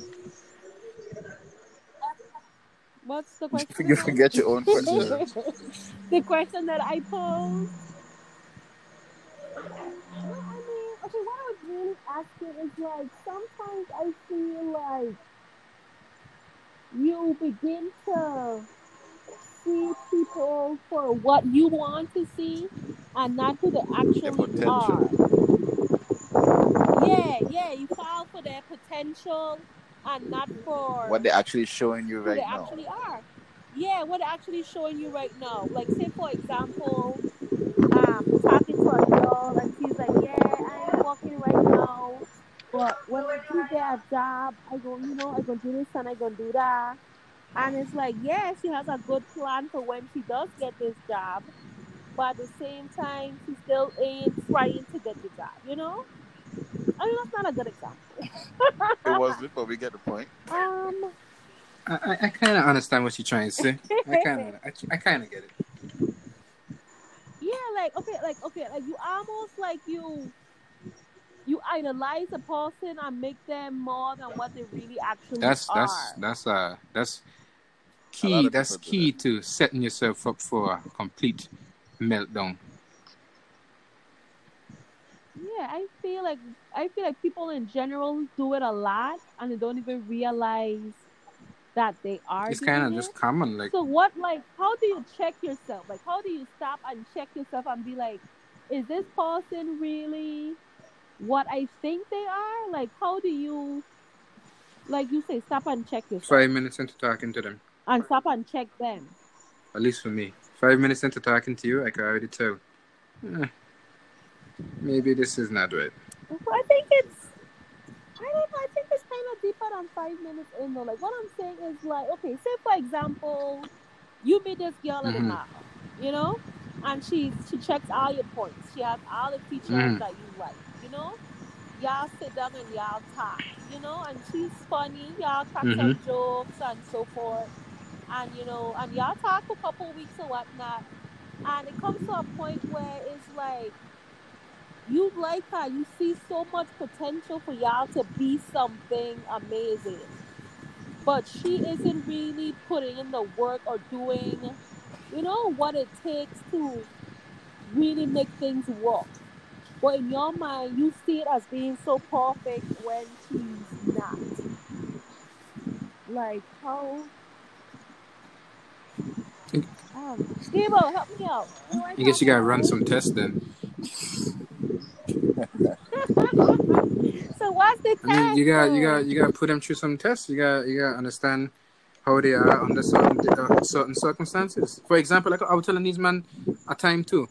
What's the question? You forget your own question. the question that I posed. No, I mean, okay, what I was really asking is like sometimes I feel like you begin to see people for what you want to see and not who they actually are. Yeah, yeah, you fall for their potential and not for What they're actually showing you right they now. actually are. Yeah, what they're actually showing you right now. Like, say for example, um, talking to a girl and she's like, "Yeah, I'm working right now, but when I do get a job, I go, you know, I gonna do this and I gonna do that." And it's like, yeah, she has a good plan for when she does get this job, but at the same time, she still ain't trying to get the job. You know? I mean, that's not a good example. It wasn't, but we get the point. Um. I, I, I kind of understand what you're trying to say. I kind of I, I kind of get it. Yeah, like okay, like okay, like you almost like you you idolize a person and make them more than what they really actually That's are. that's that's uh that's key. That's people do key to setting yourself up for a complete meltdown. Yeah, I feel like I feel like people in general do it a lot and they don't even realize that they are It's kind of it. just common. Like So what like how do you check yourself? Like how do you stop and check yourself and be like, is this person really what I think they are? Like how do you like you say stop and check yourself five minutes into talking to them, and stop and check them. at least for me, five minutes into talking to you, I can already tell. eh, maybe this is not right. I think it's I don't know, I think it's kind of deeper than five minutes in though. Like what I'm saying is like, okay, say for example, you meet this girl at the Mhm. mall, you know, and she she checks all your points. She has all the features Mhm. that you like, you know. Y'all sit down and y'all talk, you know, and she's funny. Y'all crack some jokes and so forth, and you know, and y'all talk for a couple weeks or whatnot, and it comes to a point where it's like you like her, you see so much potential for y'all to be something amazing. But she isn't really putting in the work or doing, you know, what it takes to really make things work. But in your mind, you see it as being so perfect when she's not. Like, how? Um, Gabo, help me out. I guess you gotta run some tests then. So what's the test? I mean, you got you got you got to put them through some tests. You got you got to understand how they are under certain uh, certain circumstances. For example, like I was telling these men a time too.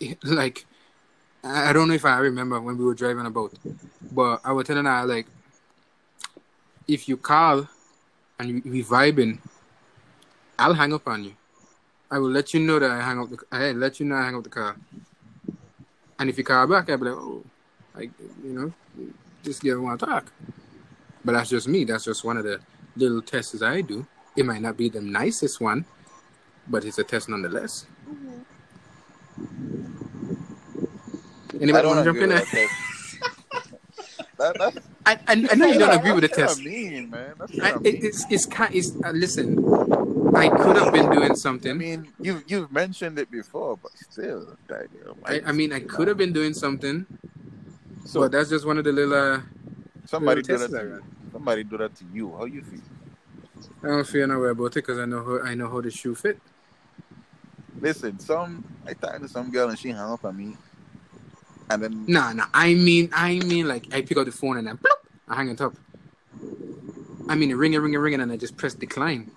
Like I don't know if I remember when we were driving about, but I was telling her like, if you call and you, we vibing, I'll hang up on you. I will let you know that I hang up the. I let you know I hang up the car. And if you call back, I'll be like, oh, like you know, this girl want to talk. But that's just me. That's just one of the little tests I do. It might not be the nicest one, but it's a test nonetheless. Mhm. Anybody want to jump in there? that I, I, I know you don't agree with the test. I mean, man. That's I, it, mean. it's it's kind. It's uh, listen. I could have been doing something. I mean, you you've mentioned it before, but still, I, I mean, I could have been doing something, So but that's just one of the little. Uh, somebody little do that to you. Somebody do that to you. How you feel? I don't feel no way about it because I know how I know how the shoe fit. Listen, some I talked to some girl and she hung up on me, and then Nah, nah. I mean, I mean, like I pick up the phone and then bloop, I hang it up. I mean, ring it, ring it, ring it, and I just press decline.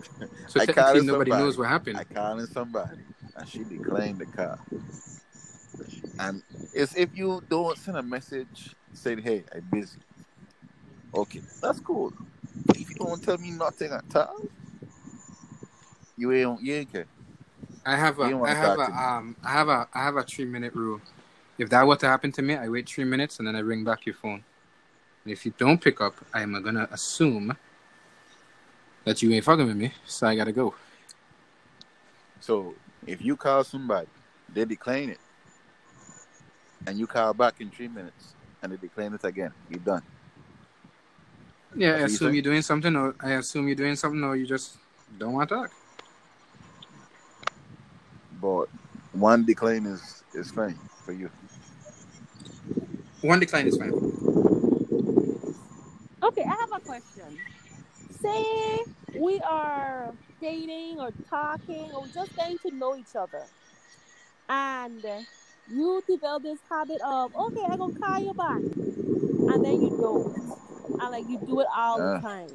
So I technically, nobody somebody. knows what happened. I calling somebody, and she declined the call. And it's if you don't send a message saying, "Hey, I'm busy." Okay, that's cool. But if you don't tell me nothing at all, you ain't you ain't care. I have a, I have a, um, I have a, I have a three minute rule. If that were to happen to me, I wait three minutes and then I ring back your phone. And if you don't pick up, I am gonna assume that you ain't fucking with me, so I gotta go. So if you call somebody, they decline it, and you call back in three minutes, and they decline it again, you're done. Yeah, I That's what you assume say? you're doing something, or I assume you're doing something, or you just don't want to talk. But one decline is is fine for you. One decline is fine. Okay, I have a question. Say we are dating or talking or just getting to know each other, and you develop this habit of, okay, I'm gonna call you back, and then you don't, and like you do it all Ah. the time.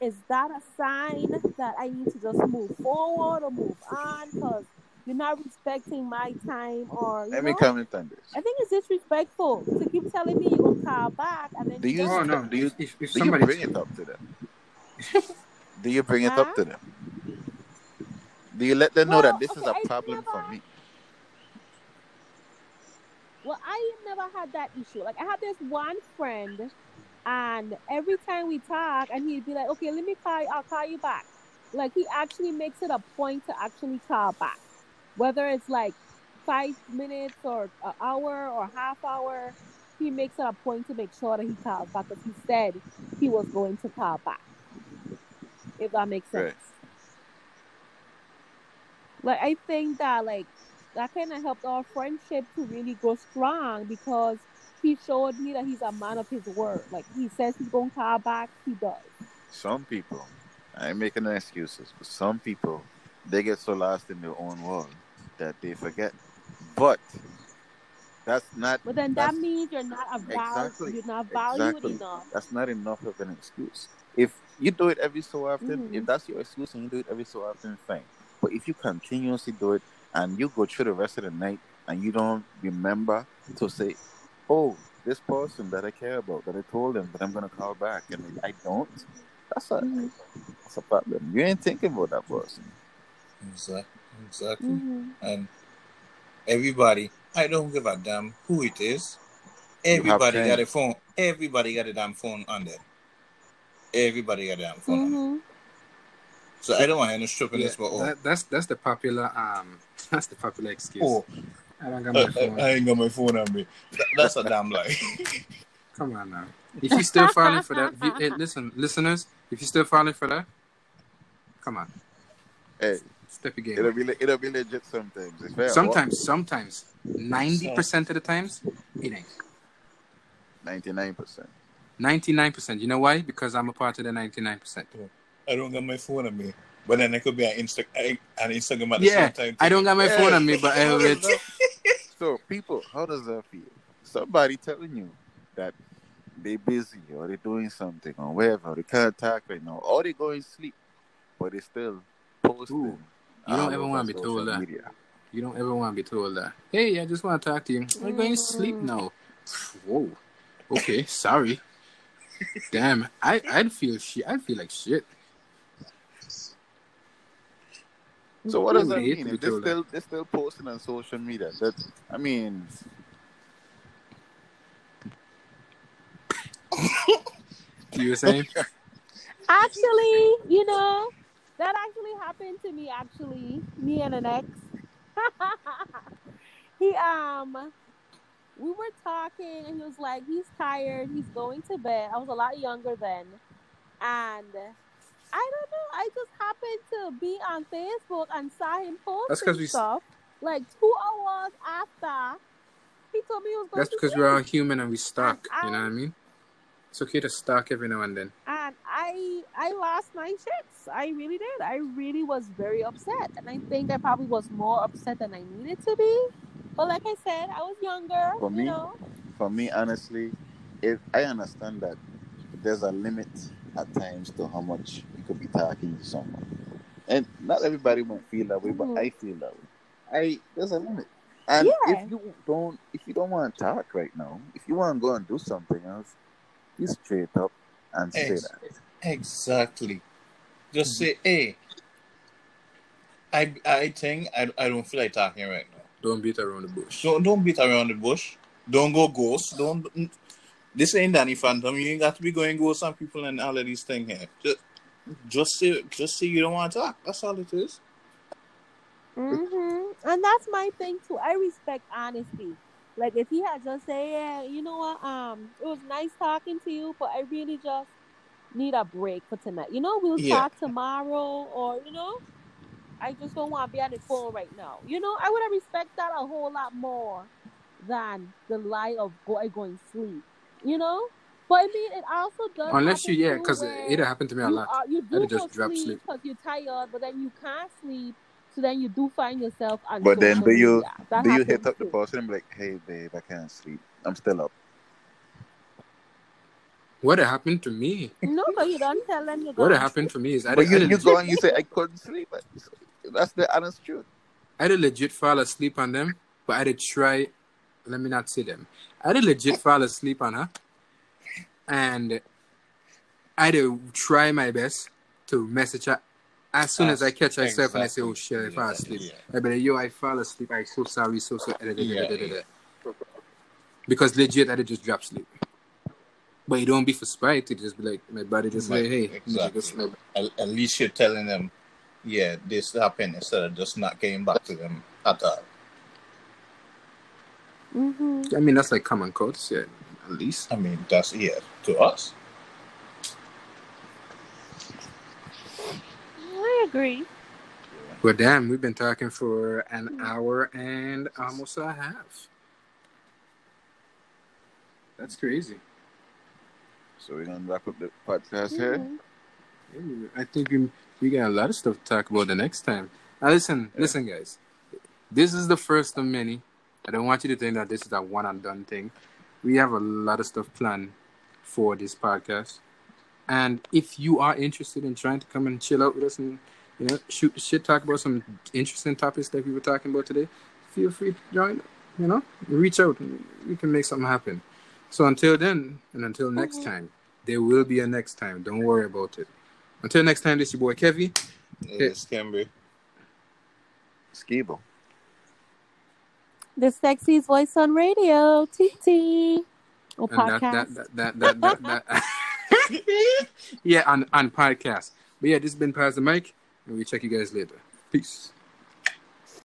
Is that a sign that I need to just move forward or move on because you're not respecting my time or Let know? me comment on this. I think it's disrespectful to keep telling me you're gonna call back and then Do you- don't. Oh no! Do you- if, if, if Do you somebody bring it up to them? Do you bring it up uh-huh. to them? Do you let them know Well, that this okay, is a problem for me? Well, I never had that issue. Like I had this one friend, and every time we talk, and he'd be like, "Okay, let me call. You. I'll call you back." Like he actually makes it a point to actually call back, whether it's like five minutes or an hour or half hour. He makes it a point to make sure that he calls back because he said he was going to call back. If that makes sense. Right. Like I think that like that kind of helped our friendship to really grow strong because he showed me that he's a man of his word. Like he says he's gonna call back, he does. Some people, I ain't making no excuses, but some people, they get so lost in their own world that they forget. But that's not But then that means you're not a val- Exactly. you're not valued Exactly. enough. that's not enough of an excuse. If you do it every so often, Mhm. if that's your excuse and you do it every so often, fine. But if you continuously do it and you go through the rest of the night and you don't remember to say, "Oh, this person that I care about, that I told them that I'm gonna call back," and I don't, that's a Mhm. that's a problem. You ain't thinking about that person. Exactly. Exactly. Mhm. And everybody, I don't give a damn who it is. Everybody got a phone. Everybody got a damn phone on them. Everybody got a damn phone on them. Mhm. So I don't want any stripping Yeah, this, but oh, that, that's that's the popular um that's the popular excuse. oh I don't got my phone. I- I ain't got my phone on me. That- that's a damn lie. Come on now. If you're still falling for that, vi- hey, listen, listeners, if you're still falling for that, come on, Hey, step your game. it'll be it'll be legit sometimes. If I Sometimes, sometimes, ninety percent of the times, it ain't. ninety nine percent. Ninety nine percent. You know why? Because I'm a part of the ninety nine percent. I don't got my phone on me. But then it could be an, Insta- an Instagram at the Yeah, same time. I don't got my phone on me, but I have it. So, people, how does that feel? Somebody telling you that they busy or they're doing something or whatever, they can't talk right now, or they're going to sleep, but they still posting. Ooh, you don't ever wanna be told that. media. You don't ever want to be told that. Hey, I just want to talk to you. I'm going to sleep now. Whoa. Okay, sorry. Damn, I I'd feel shit. I'd feel like shit. So what does Ooh, that mean? If they're told that. still they're still posting on social media, that I mean, You were saying? Actually, you know, that actually happened to me. Actually, me and an ex. he um, we were talking, and he was like, he's tired, he's going to bed. I was a lot younger then, and I don't know. I just happened to be on Facebook and saw him posting we stuff. Like two hours after, he told me he was going That's to because sleep. we're all human and we stalk. And You know what I I- mean? It's okay to stalk every now and then. and I I lost my shits. I really did. I really was very upset, and I think I probably was more upset than I needed to be. But like I said, I was younger. For you me, know. for me, honestly, it I understand that there's a limit at times to how much you could be talking to someone, and not everybody might feel that way, Mhm. but I feel that way. I there's a limit, and Yeah. if you don't, if you don't want to talk right now, if you want to go and do something else, be straight up and say Ex- that. Exactly. Just say, hey, I I think I, I don't feel like talking right now. Don't beat around the bush. Don't don't beat around the bush. Don't go ghost. Don't. This ain't Danny Phantom. You ain't got to be going ghost on people and all of these things here. Just, just say, just say you don't want to talk. That's all it is. hmm And that's my thing too. I respect honesty. Like if he had just say, yeah, you know what, um, it was nice talking to you, but I really just need a break for tonight. You know, we'll Yeah. talk tomorrow, or you know, I just don't want to be on the phone right now. You know, I would have respect that a whole lot more than the lie of boy going sleep. You know, but I mean, it also does. Unless you, yeah, because where it happened to me a you, lot. are, you I'd do just drop sleep sleep. because you're tired, but then you can't sleep. So then you do find yourself on But then do you do you hit up the person and be like, hey babe, I can't sleep. I'm still up. What happened to me? No, but you don't tell them you're What going. happened to me is I But did, you, I, you did, go and you say I couldn't sleep. That's the honest truth. I did legit fall asleep on them, but I did try. Let me not say them. I did legit fall asleep on her, and I did try my best to message her as soon as I catch myself and I say, "Oh shit, I fall asleep." Yeah. I be like, "Yo, I fall asleep. I'm so sorry, so so." Yeah, yeah. Because legit, I did just drop sleep. But you don't be for spite. You just be like, my body just like, hey, exactly. just like, At, at least you're telling them, yeah, this happened instead of just not getting back to them at all. hmm I mean, that's like common courtesy, at least. I mean, that's yeah to us. I agree. But damn, we've been talking for an hour and almost a half. That's crazy. So we're gonna wrap up the podcast here. Mhm. Ooh, I think we, we got a lot of stuff to talk about the next time. Now, listen, listen, guys. This is the first of many. I don't want you to think that this is a one and done thing. We have a lot of stuff planned for this podcast. And if you are interested in trying to come and chill out with us and you know shoot the shit, talk about some interesting topics like we were talking about today, feel free to join. You know, reach out we can make something happen. So until then, and until next Mhm. time, there will be a next time. Don't worry about it. Until next time, this is your boy Kevy. It's Cambry. Skibo. The sexiest voice on radio, TT. Or podcast. that, that, that, yeah, on, on podcast. But yeah, this has been Pass the Mic, and we check you guys later. Peace.